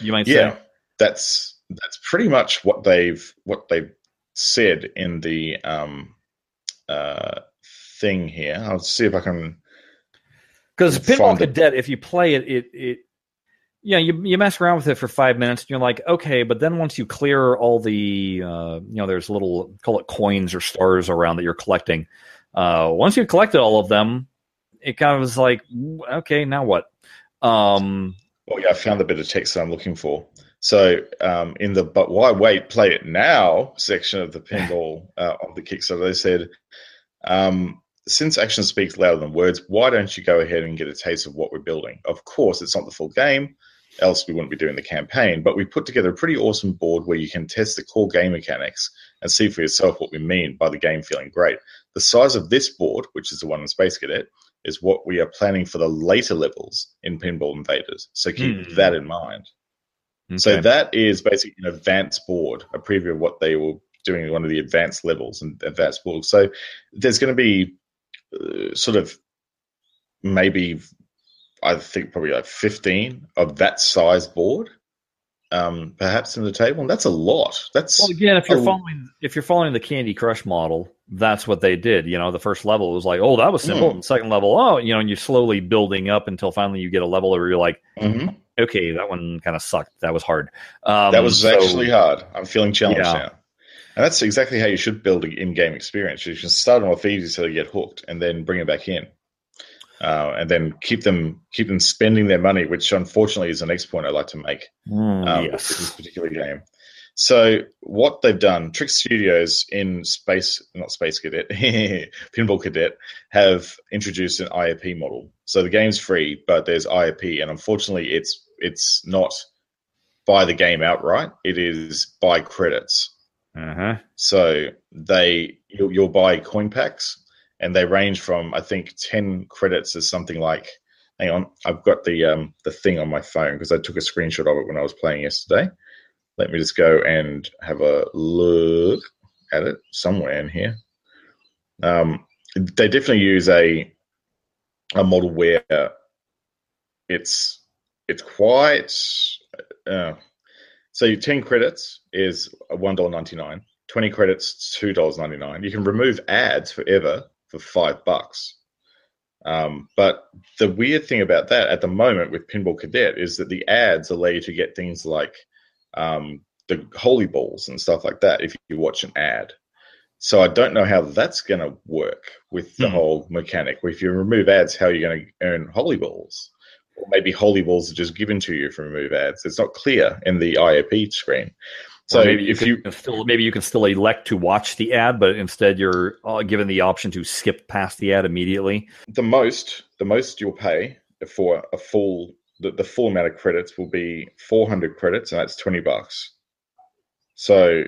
You might Yeah, say. that's that's pretty much what they've what they've said in the um, uh, thing here. I'll see if I can. Because Pinball Cadet, if you play it, it it yeah, you you mess around with it for five minutes, and you're like, okay, but then once you clear all the uh, you know, there's little call it coins or stars around that you're collecting. Uh, once you've collected all of them, it kind of was like, okay, now what? Um, Well, yeah, I found the bit of text that I'm looking for. So, um, in the "But Why Wait? Play It Now" section of the pinball uh, of the Kickstarter, they said, um, "Since action speaks louder than words, why don't you go ahead and get a taste of what we're building? Of course, it's not the full game, else we wouldn't be doing the campaign. But we put together a pretty awesome board where you can test the core game mechanics and see for yourself what we mean by the game feeling great. The size of this board, which is the one in Space Cadet." Is what we are planning for the later levels in Pinball Invaders. So keep Hmm. that in mind. So that is basically an advanced board, a preview of what they were doing in one of the advanced levels and advanced boards. So there's going to be uh, sort of maybe, I think probably like 15 of that size board, um, perhaps in the table. And that's a lot. That's Well, again, if you're Oh. following if you're following the Candy Crush model, that's what they did. You know, the first level was like, oh, that was simple. Hmm. Second level, oh, you know, and you're slowly building up until finally you get a level where you're like, Mhm. okay, that one kind of sucked. That was hard. Um, that was so- actually hard. I'm feeling challenged Yeah. now. And that's exactly how you should build an in-game experience. You can start them off easy so they get hooked, and then bring it back in, uh, and then keep them keep them spending their money, which unfortunately is the next point I'd like to make Mm, um, with this particular game. So what they've done, Trick Studios in Space, not Space Cadet, Pinball Cadet, have introduced an IAP model. So the game's free, but there's IAP, and unfortunately, it's it's not buy the game outright. It is buy credits. Uh-huh. So they you'll, you'll buy coin packs, and they range from I think ten credits is something like. Hang on, I've got the um, the thing on my phone because I took a screenshot of it when I was playing yesterday. Let me just go and have a look at it somewhere in here. Um, they definitely use a a model where it's it's quite uh, so 10 credits is $1.99 20 credits $2.99 you can remove ads forever for five bucks um, but the weird thing about that at the moment with pinball cadet is that the ads allow you to get things like um, the holy balls and stuff like that if you watch an ad so I don't know how that's going to work with the Hmm. whole mechanic. If you remove ads, how are you going to earn holy balls? Or maybe holy balls are just given to you from remove ads. It's not clear in the IAP screen. So Or maybe you if can you still maybe you can still elect to watch the ad, but instead you're uh, given the option to skip past the ad immediately. the most the most you'll pay for a full the, the full amount of credits will be 400 credits and that's 20 bucks so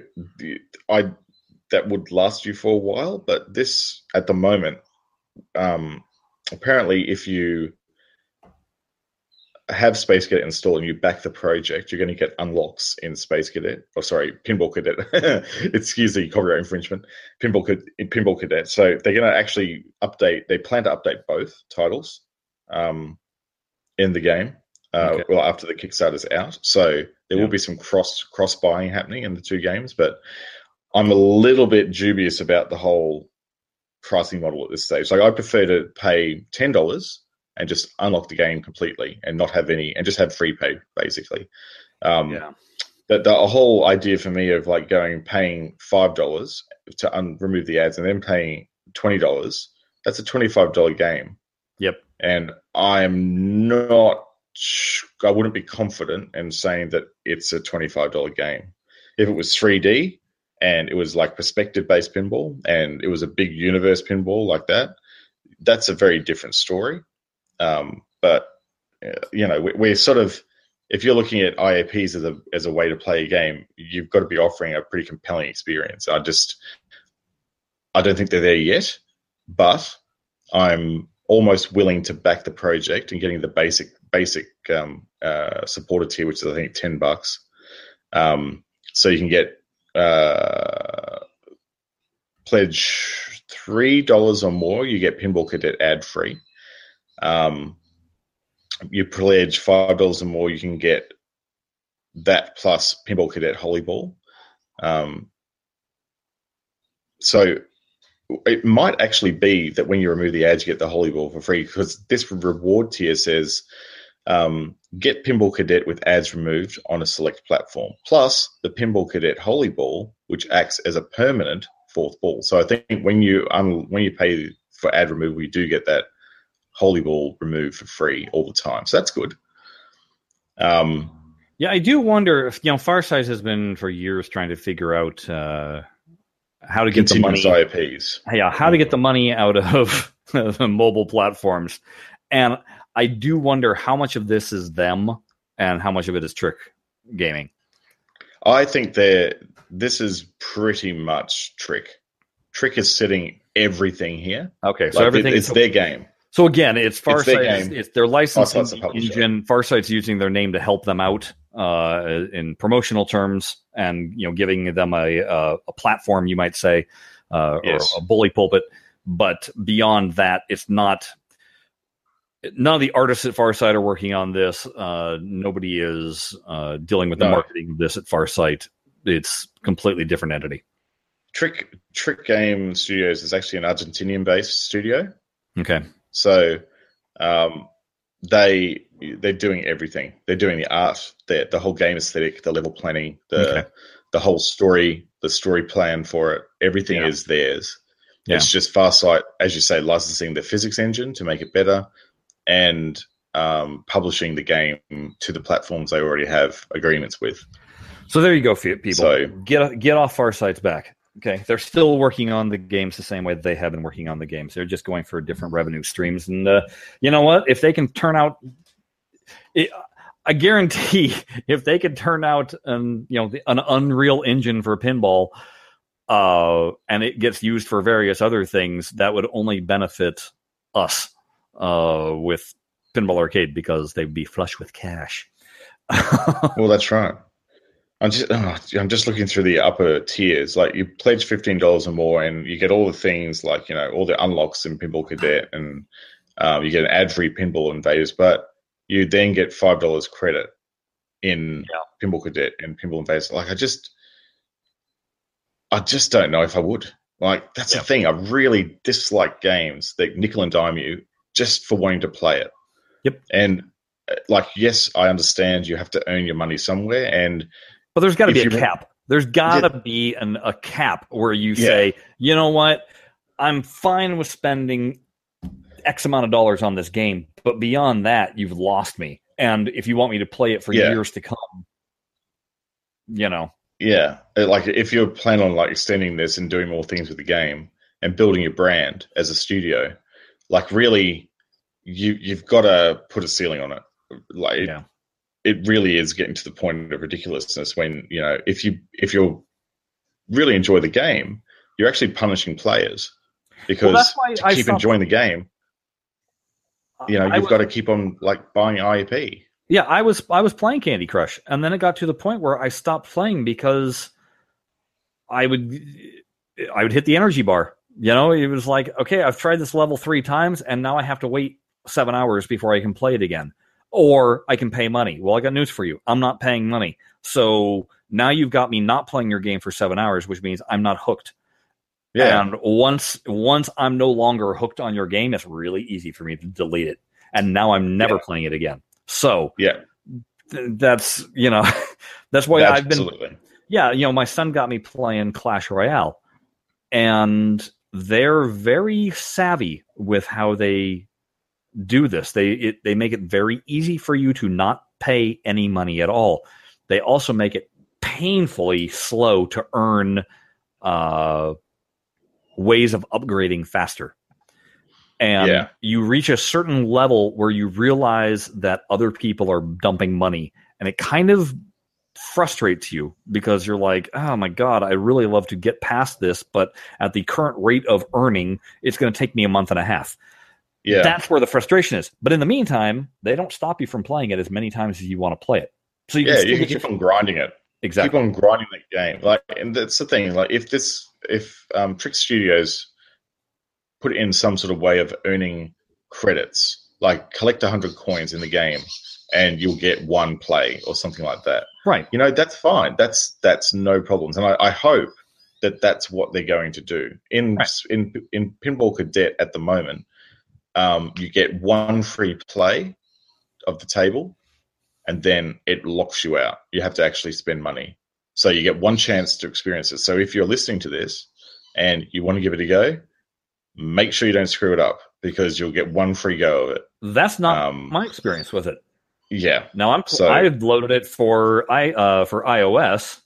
i that would last you for a while but this at the moment um apparently if you have Space Cadet installed and you back the project, you're going to get unlocks in Space Cadet. Or sorry, Pinball Cadet. Excuse the copyright infringement. Pinball Cadet. Pinball Cadet. So they're going to actually update. They plan to update both titles um, in the game. Uh, Okay. Well, after the Kickstarter's out, so there Yeah. will be some cross cross buying happening in the two games. But I'm a little bit dubious about the whole pricing model at this stage. Like I prefer to pay ten dollars and just unlock the game completely and not have any and just have free pay basically. Um, Yeah. the, the whole idea for me of like going paying five dollars to un- remove the ads and then paying twenty dollars that's a twenty five dollar game. Yep. And I'm not. I wouldn't be confident in saying that it's a twenty five dollar game. If it was three D and it was like perspective based pinball and it was a big universe pinball like that, that's a very different story. Um, but uh, you know, we, we're sort of if you're looking at IAPs as a as a way to play a game, you've got to be offering a pretty compelling experience. I just I don't think they're there yet, but I'm almost willing to back the project and getting the basic basic um, uh, supporter tier, which is I think ten bucks. Um, so you can get uh, pledge three dollars or more, you get Pinball Cadet ad free. Um, you pledge five dollars or more, you can get that plus Pinball Cadet Holy Ball. Um, so it might actually be that when you remove the ads, you get the Holy Ball for free because this reward tier says um, get Pinball Cadet with ads removed on a select platform, plus the Pinball Cadet Holy Ball, which acts as a permanent fourth ball. So I think when you um, when you pay for ad removal, you do get that Holy Ball removed for free all the time. So that's good. Um, Yeah, I do wonder if you know Farsight has been for years trying to figure out uh, how to get the money. IPs. Yeah, how to get the money out of the mobile platforms, and I do wonder how much of this is them and how much of it is trick gaming. I think they're this is pretty much Trick. Trick is setting everything here. Okay, so Like, everything it's is their game. So again, it's Farsight. It's, it's their licensing engine. Farsight's using their name to help them out uh, in promotional terms, and you know, giving them a a, a platform, you might say, uh, Yes. or a bully pulpit. But beyond that, it's not. None of the artists at Farsight are working on this. Uh, nobody is uh, dealing with the No. marketing of this at Farsight. It's completely different entity. Trick Trick Game Studios is actually an Argentinian based studio. Okay. So um, they they're doing everything. They're doing the art, the the whole game aesthetic, the level planning, the Okay. the whole story, the story plan for it. Everything Yeah. is theirs. Yeah. It's just Farsight, as you say, licensing the physics engine to make it better, and um, publishing the game to the platforms they already have agreements with. So there you go, people. So- get get off Farsight's back. Okay, they're still working on the games the same way they have been working on the games. They're just going for different revenue streams, and uh, you know what? If they can turn out, it, I guarantee, if they can turn out an you know an Unreal Engine for pinball, uh, and it gets used for various other things that would only benefit us uh, with Pinball Arcade because they'd be flush with cash. well, that's right. I'm just oh, I'm just looking through the upper tiers. Like you pledge fifteen dollars or more, and you get all the things like you know all the unlocks in Pinball Cadet, and um, you get an ad-free Pinball Invaders. But you then get five dollars credit in Yeah. Pinball Cadet and Pinball Invaders. Like I just, I just don't know if I would. Like that's Yeah. the thing. I really dislike games that nickel and dime you just for wanting to play it. Yep. And uh, like, yes, I understand you have to earn your money somewhere, and But there's got to be a cap. There's got to be an, a cap where you Yeah. say, you know what, I'm fine with spending X amount of dollars on this game, but beyond that, you've lost me. And if you want me to play it for Yeah. years to come, you know, Yeah, uh, like if you're planning on like extending this and doing more things with the game and building your brand as a studio, like really, you you've got to put a ceiling on it. Like Yeah. It really is getting to the point of ridiculousness when you know if you if you really enjoy the game, you're actually punishing players because that's why to I keep stopped- enjoying the game, you know, you've was- got to keep on like buying IP. Yeah, I was I was playing Candy Crush, and then it got to the point where I stopped playing because I would I would hit the energy bar. You know, it was like, okay, I've tried this level three times, and now I have to wait seven hours before I can play it again, or I can pay money. Well, I got news for you: I'm not paying money. So now you've got me not playing your game for seven hours, which means I'm not hooked. Yeah, And once once I'm no longer hooked on your game, it's really easy for me to delete it. And now I'm never Yeah. playing it again. So yeah, th- that's you know that's why I've been absolutely. yeah you know my son got me playing Clash Royale, and they're very savvy with how they do this. They it, they make it very easy for you to not pay any money at all. They also make it painfully slow to earn uh, ways of upgrading faster. And Yeah. you reach a certain level where you realize that other people are dumping money, and it kind of frustrates you because you're like, oh my god, I really love to get past this, but at the current rate of earning, it's going to take me a month and a half. Yeah, That's where the frustration is. But in the meantime, they don't stop you from playing it as many times as you want to play it. So you yeah, can you can your- keep on grinding it. exactly. keep on grinding that game. Like, and that's the thing. Like, if this, if um, Trick Studios put in some sort of way of earning credits, like collect hundred coins in the game, and you'll get one play or something like that. Right. You know, that's fine. That's that's no problems. And I, I hope that that's what they're going to do in Right. in in Pinball Cadet at the moment. Um, you get one free play of the table, and then it locks you out. You have to actually spend money. So you get one chance to experience it. So if you're listening to this and you want to give it a go, make sure you don't screw it up because you'll get one free go of it. That's not Um, my experience with it. Yeah. Now I'm So- I loaded it for i uh, for iOS.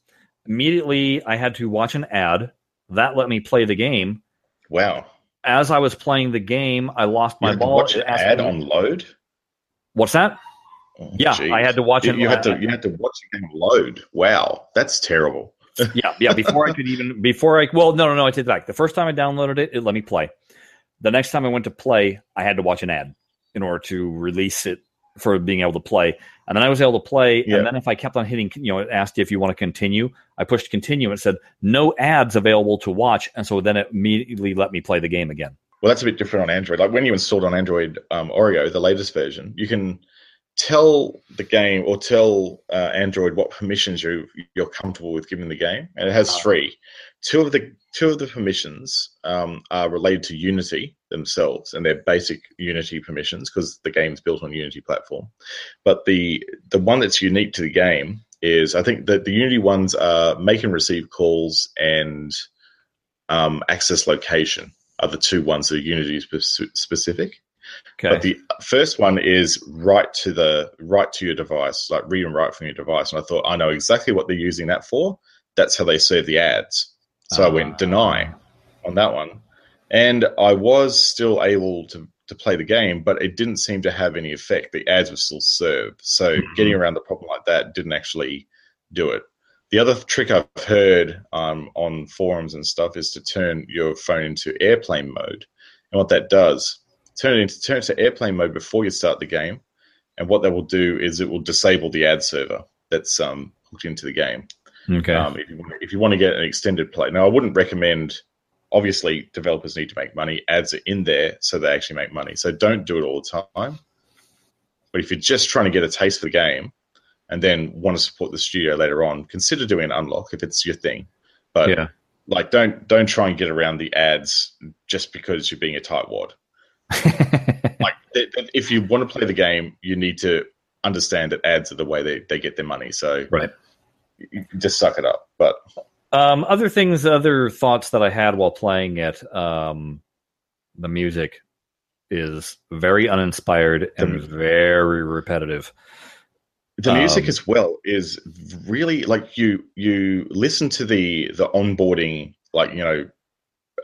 Immediately, I had to watch an ad that let me play the game. Wow. As I was playing the game, I lost You my to ball. watch It an ad me- on load. What's that? Oh, Yeah, geez. I had to watch You, it. you had to you had to watch the game load. Wow, that's terrible. yeah, yeah. Before I could even before I well, no, no, no. I take it back. The first time I downloaded it, it let me play. The next time I went to play, I had to watch an ad in order to release it for being able to play. And then I was able to play. Yeah. And then if I kept on hitting, you know, it asked you if you want to continue. I pushed continue. and It said no ads available to watch, and so then it immediately let me play the game again. Well, that's a bit different on Android. Like when you installed on Android um, Oreo, the latest version, you can tell the game or tell uh, Android what permissions you you're comfortable with giving the game, and it has Ah. three. Two of the two of the permissions um, are related to Unity themselves, and they're basic Unity permissions because the game's built on Unity platform. But the the one that's unique to the game is I think that the Unity ones are make and receive calls and um, access location are the two ones that are Unity specific. Okay. But the first one is right to the right to your device, like read and write from your device. And I thought I know exactly what they're using that for. That's how they serve the ads. So I Ah. went deny on that one, and I was still able to to play the game, but it didn't seem to have any effect. The ads were still served, so Mhm. getting around the problem like that didn't actually do it. the other trick I've heard um, on forums and stuff is to turn your phone into airplane mode. And what that does, turn it into turn it to airplane mode before you start the game. And what that will do is it will disable the ad server that's um, hooked into the game. Okay. Um, if, you, want- if you want to get an extended play, now I wouldn't recommend. Obviously, developers need to make money. Ads are in there so they actually make money. So don't do it all the time. But if you're just trying to get a taste for the game, and then want to support the studio later on, consider doing an unlock if it's your thing. But yeah. like, don't don't try and get around the ads just because you're being a tightwad. Like, if you want to play the game, you need to understand that ads are the way they, they get their money. So Right. Just suck it up. But Um, other things, other thoughts that I had while playing it, um, the music is very uninspired and The- very repetitive. the music Um, as well is really like you you listen to the the onboarding like you know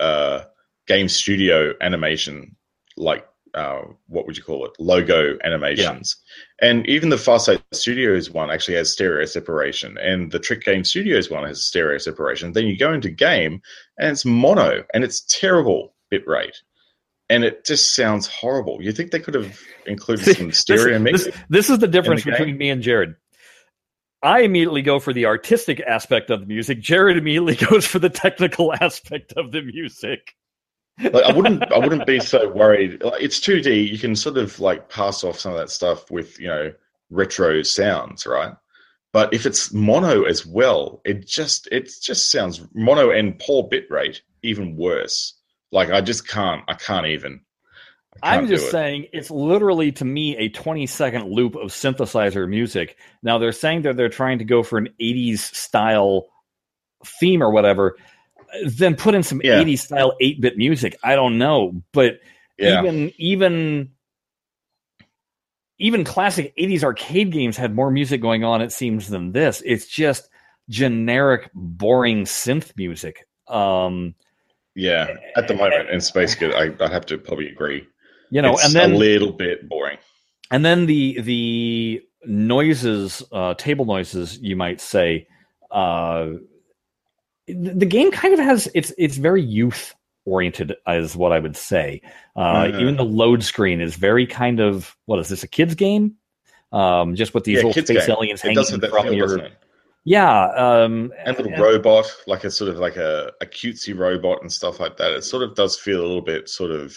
uh game studio animation like uh what would you call it logo animations and even the farsight studios one actually has stereo separation and the trick game studios one has stereo separation then you go into game and it's mono and it's terrible bit rate and it just sounds horrible you think they could have included some stereo this, mix this, this is the difference game. between me and Jared. I immediately go for the artistic aspect of the music. Jared immediately goes for the technical aspect of the music. Like I wouldn't I wouldn't be so worried. Like, it's 2D. You can sort of like pass off some of that stuff with you know retro sounds, right? But if it's mono as well, it just it just sounds mono and poor bit rate even worse. Like I just can't I can't even. I I'm just it. saying it's literally to me a 20 second loop of synthesizer music. Now they're saying that they're trying to go for an 80s style theme or whatever. Then put in some Yeah. 80s style 8 bit music. I don't know, but Yeah, even even even classic 80s arcade games had more music going on it seems than this it's just generic boring synth music um yeah. At the moment in Space Kid, I I have to probably agree. you know it's and then a little bit boring. and then the the noises uh table noises you might say uh the game kind of has it's it's very youth oriented is what i would say uh Mhm. even the load screen is very kind of what is this a kids game um just with these Yeah, little space game. aliens hanging from feel, your yeah um and little robot, like a sort of like a, a cutesy robot and stuff like that. It sort of does feel a little bit sort of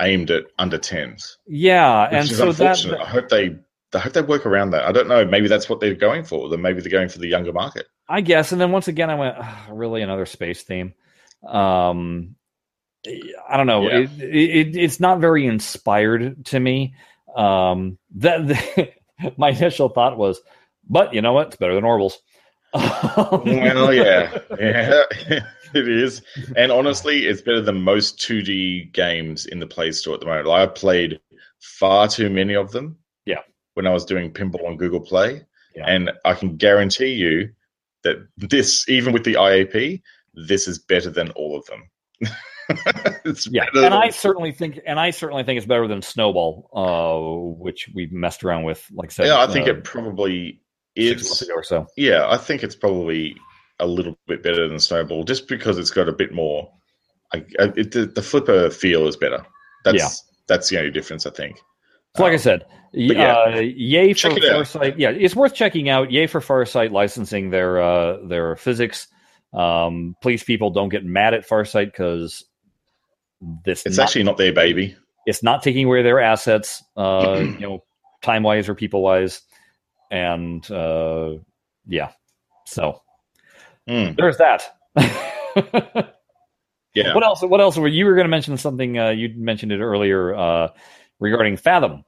aimed at under tens, yeah which and is so that unfortunate. I hope they, I hope they work around that. I don't know. Maybe that's what they're going for. Then maybe they're going for the younger market. I guess. And then once again, I went, "Ugh, really another space theme. Um, I don't know. Yeah. It, it, it's not very inspired to me. Um, that the, my initial thought was, but you know what? It's better than Orbals. well, yeah, yeah, it is. And honestly, it's better than most 2D games in the Play Store at the moment. Like, I played far too many of them. When I was doing pinball on Google Play, Yeah. and I can guarantee you that this, even with the IAP, this is better than all of them. Yeah, and I certainly think, and I certainly think it's better than Snowball, uh, which we messed around with. Like I said, yeah, I think uh, it probably is. or so. Yeah, I think it's probably a little bit better than Snowball, just because it's got a bit more. I, I, it, the, the flipper feel is better. That's Yeah. that's the only difference, I think. So like I Um, said, yeah. uh, yay for. Farsight. Yeah, it's worth checking out. Yay for Farsight licensing their uh, their physics. Um, please, people, don't get mad at Farsight because this it's not, actually not their baby. it's not taking away their assets. Uh, you know, time wise or people wise, and uh, yeah. So Mm, there's that. yeah, What else? What else? Were you were going to mention something? Uh, you mentioned it earlier uh, regarding Fathom,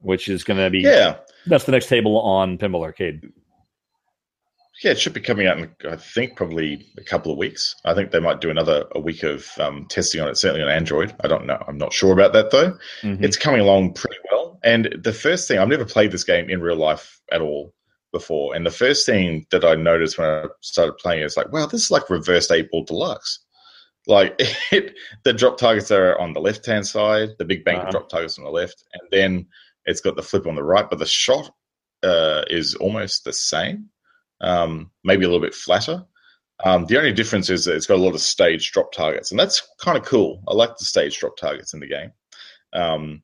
which is going to be yeah, That's the next table on Pinball Arcade. yeah. It should be coming out in I think probably a couple of weeks. I think they might do another a week of um, testing on it. Certainly on Android. I don't know. I'm not sure about that though. Mhm. it's coming along pretty well. And the first thing, I've never played this game in real life at all before. And the first thing that I noticed when I started playing it is like, wow, this is like reversed eight ball deluxe. Like it, the drop targets are on the left hand side, the big bank Uh-huh. drop targets on the left, and then it's got the flip on the right, but the shot uh, is almost the same. um, maybe a little bit flatter. Um, the only difference is that it's got a lot of stage drop targets, and that's kind of cool. I like the stage drop targets in the game. Um,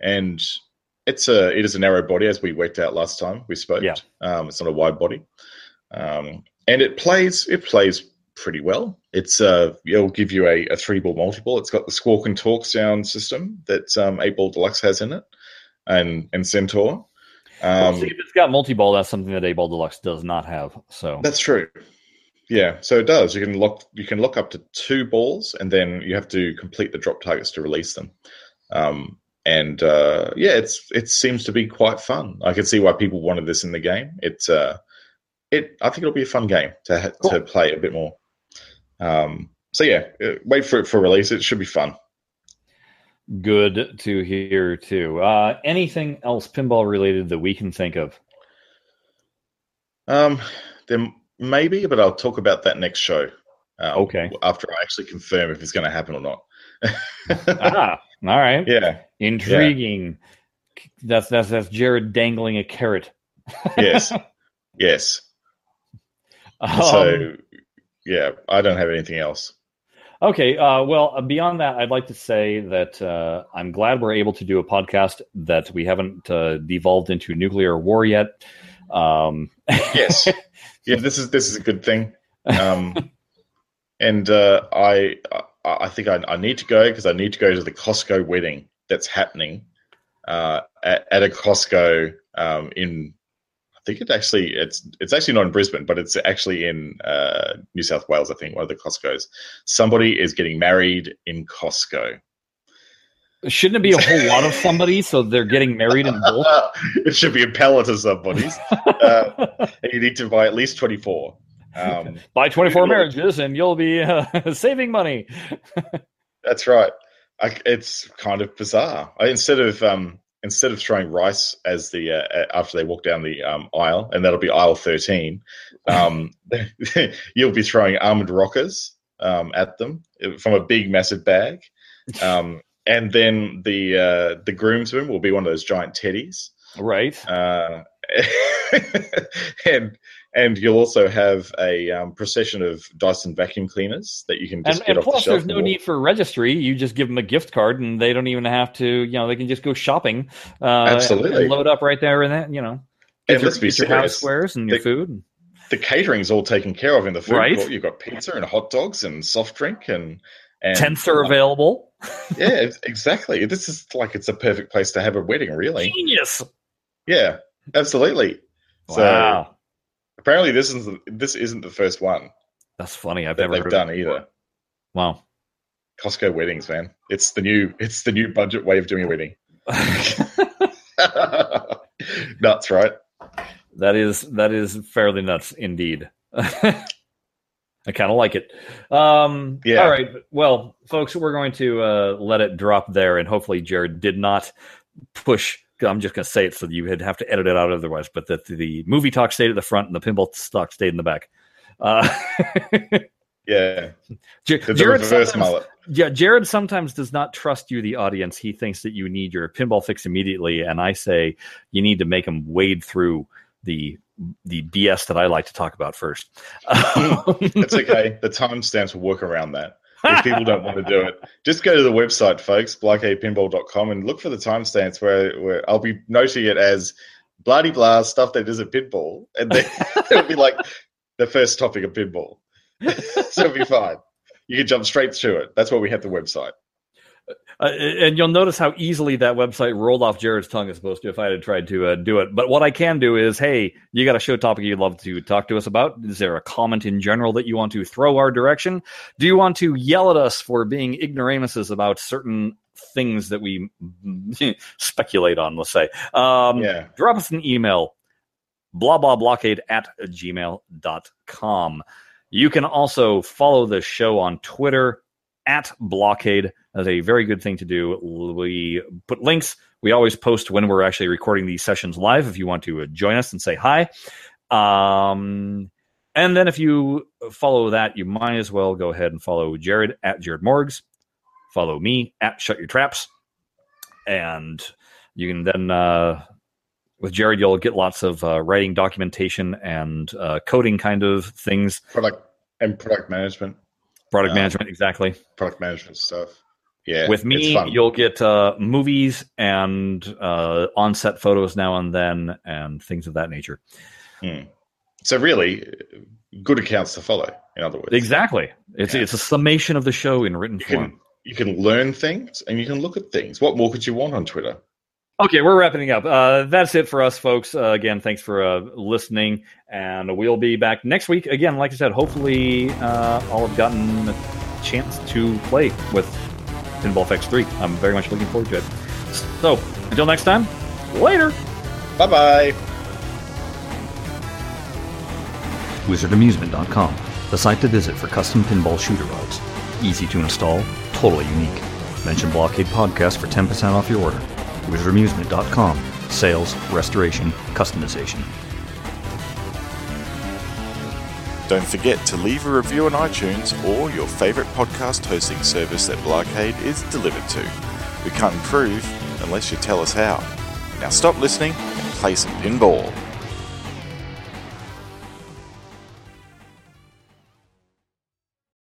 and it's a it is a narrow body as we worked out last time we spoke. Yeah. Um, it's not a wide body, um, and it plays it plays pretty well. It's uh it'll give you a, a three ball multiple. It's got the squawk and talk sound system that um, eight ball deluxe has in it, and and Centaur. Well, Um, see, if it's got multi ball, that's something that Eight Ball Deluxe does not have. So That's true. Yeah, so it does. You can lock you can lock up to two balls, and then you have to complete the drop targets to release them. Um, and uh, yeah, it's it seems to be quite fun. I can see why people wanted this in the game. It's uh, it. I think it'll be a fun game to ha- Cool. to play a bit more. Um, so yeah, uh, wait for it for release. It should be fun. good to hear too. Uh, anything else pinball related that we can think of? Um, then maybe, but I'll talk about that next show. Um, Okay. After I actually confirm if it's going to happen or not. ah, all right. yeah. Intriguing. That's that's that's Jared dangling a carrot. Yes. yes. Um, so yeah, I don't have anything else. Okay. Uh, well, uh, beyond that, I'd like to say that uh, I'm glad we're able to do a podcast that we haven't uh, devolved into nuclear war yet. Um, Yes. yeah, this is this is a good thing. Um, and uh, I I I think I, I need to go because I need to go to the Costco wedding that's happening uh, at, at a Costco um, in. I think it actually it's it's actually not in Brisbane, but it's actually in uh, New South Wales. I think one of the Costco's. Somebody is getting married in Costco. shouldn't it be a whole lot of somebody so they're getting married in bulk? it should be a pallet of somebody's. Uh, and you need to buy at least twenty four. Um, Buy 24 marriages and you'll be uh, saving money. That's right. I, it's kind of bizarre. I, instead of um, instead of throwing rice as the uh, after they walk down the um, aisle, and that'll be aisle thirteen, um, you'll be throwing Almond Rocas um, at them from a big, massive bag, um, and then the uh, the groomsmen will be one of those giant teddies, Right. uh, and and you'll also have a um, procession of Dyson vacuum cleaners that you can just And, get and off the plus, shelf. there's no need for registry. You just give them a gift card, and they don't even have to. You know, they can just go shopping. Uh, Absolutely. load up right there, and that you know, get And your, let's be your housewares and your The- food. the catering's all taken care of in the food Right. court. You've got pizza and hot dogs and soft drink and and Tents are available. yeah, exactly. This is like it's a perfect place to have a wedding, really. Genius. Yeah, absolutely. So Wow, apparently, this isn't this isn't the first one that's funny. I've never done either. Wow. Costco weddings, man. It's the new it's the new budget way of doing a wedding. Nuts, right? that is that is fairly nuts indeed. I kind of like it. Um, Yeah. All right. Well, folks, we're going to uh, let it drop there, and hopefully, Jared did not push. I'm just going to say it so that you would have to edit it out otherwise. But that the movie talk stayed at the front and the pinball talk stayed in the back. Uh, Yeah, J- Jared sometimes- yeah, Jared sometimes does not trust you, the audience. He thinks that you need your pinball fix immediately, and I say you need to make him wade through the the BS that I like to talk about first. It's okay. the timestamps will work around that. If people don't want to do it, just go to the website, folks, blahcadepinball.com, and look for the timestamps where, where I'll be noting it as bloody blah stuff that is a pinball. And then it'll be like the first topic of pinball. so it'll be fine. You can jump straight to it. That's why we have the website. Uh, and you'll notice how easily that website rolled off Jared's tongue as opposed to if I had tried to uh, do it. But what I can do is, hey, you got a show topic you'd love to talk to us about? Is there a comment in general that you want to throw our direction? Do you want to yell at us for being ignoramuses about certain things that we speculate on, let's say? Um, Yeah. drop us an email blah blah blahcade at gmail.com you can also follow the show on twitter at blahcade that's a very good thing to do we put links we always post when we're actually recording these sessions live if you want to uh, join us and say hi um, and then if you follow that you might as well go ahead and follow jared at jared morgs follow me at shut your traps and you can then uh, with Jared, you'll get lots of uh, writing, documentation, and uh, coding kind of things. Product and product management. Product Um, management, exactly. Product management stuff. Yeah. with me, you'll get uh, movies and uh, on-set photos now and then, and things of that nature. So really, good accounts to follow. In other words, Exactly. It's Yeah. it's a summation of the show in written You form. can you can learn things and you can look at things. What more could you want on Twitter? Okay, we're wrapping up. Uh, that's it for us, folks. Uh, again, thanks for uh, listening, and we'll be back next week. Again, like I said, hopefully uh, all have gotten a chance to play with Pinball FX 3. I'm very much looking forward to it. So, until next time, later. Bye bye. WizardAmusement.com, the site to visit for custom pinball shooter rods. Easy to install, totally unique. Mention Blahcade Podcast for 10% off your order. WizardAmusement.com, sales, restoration, customization. Don't forget to leave a review on iTunes or your favorite podcast hosting service that Blahcade is delivered to. We can't improve unless you tell us how. Now stop listening and play some pinball.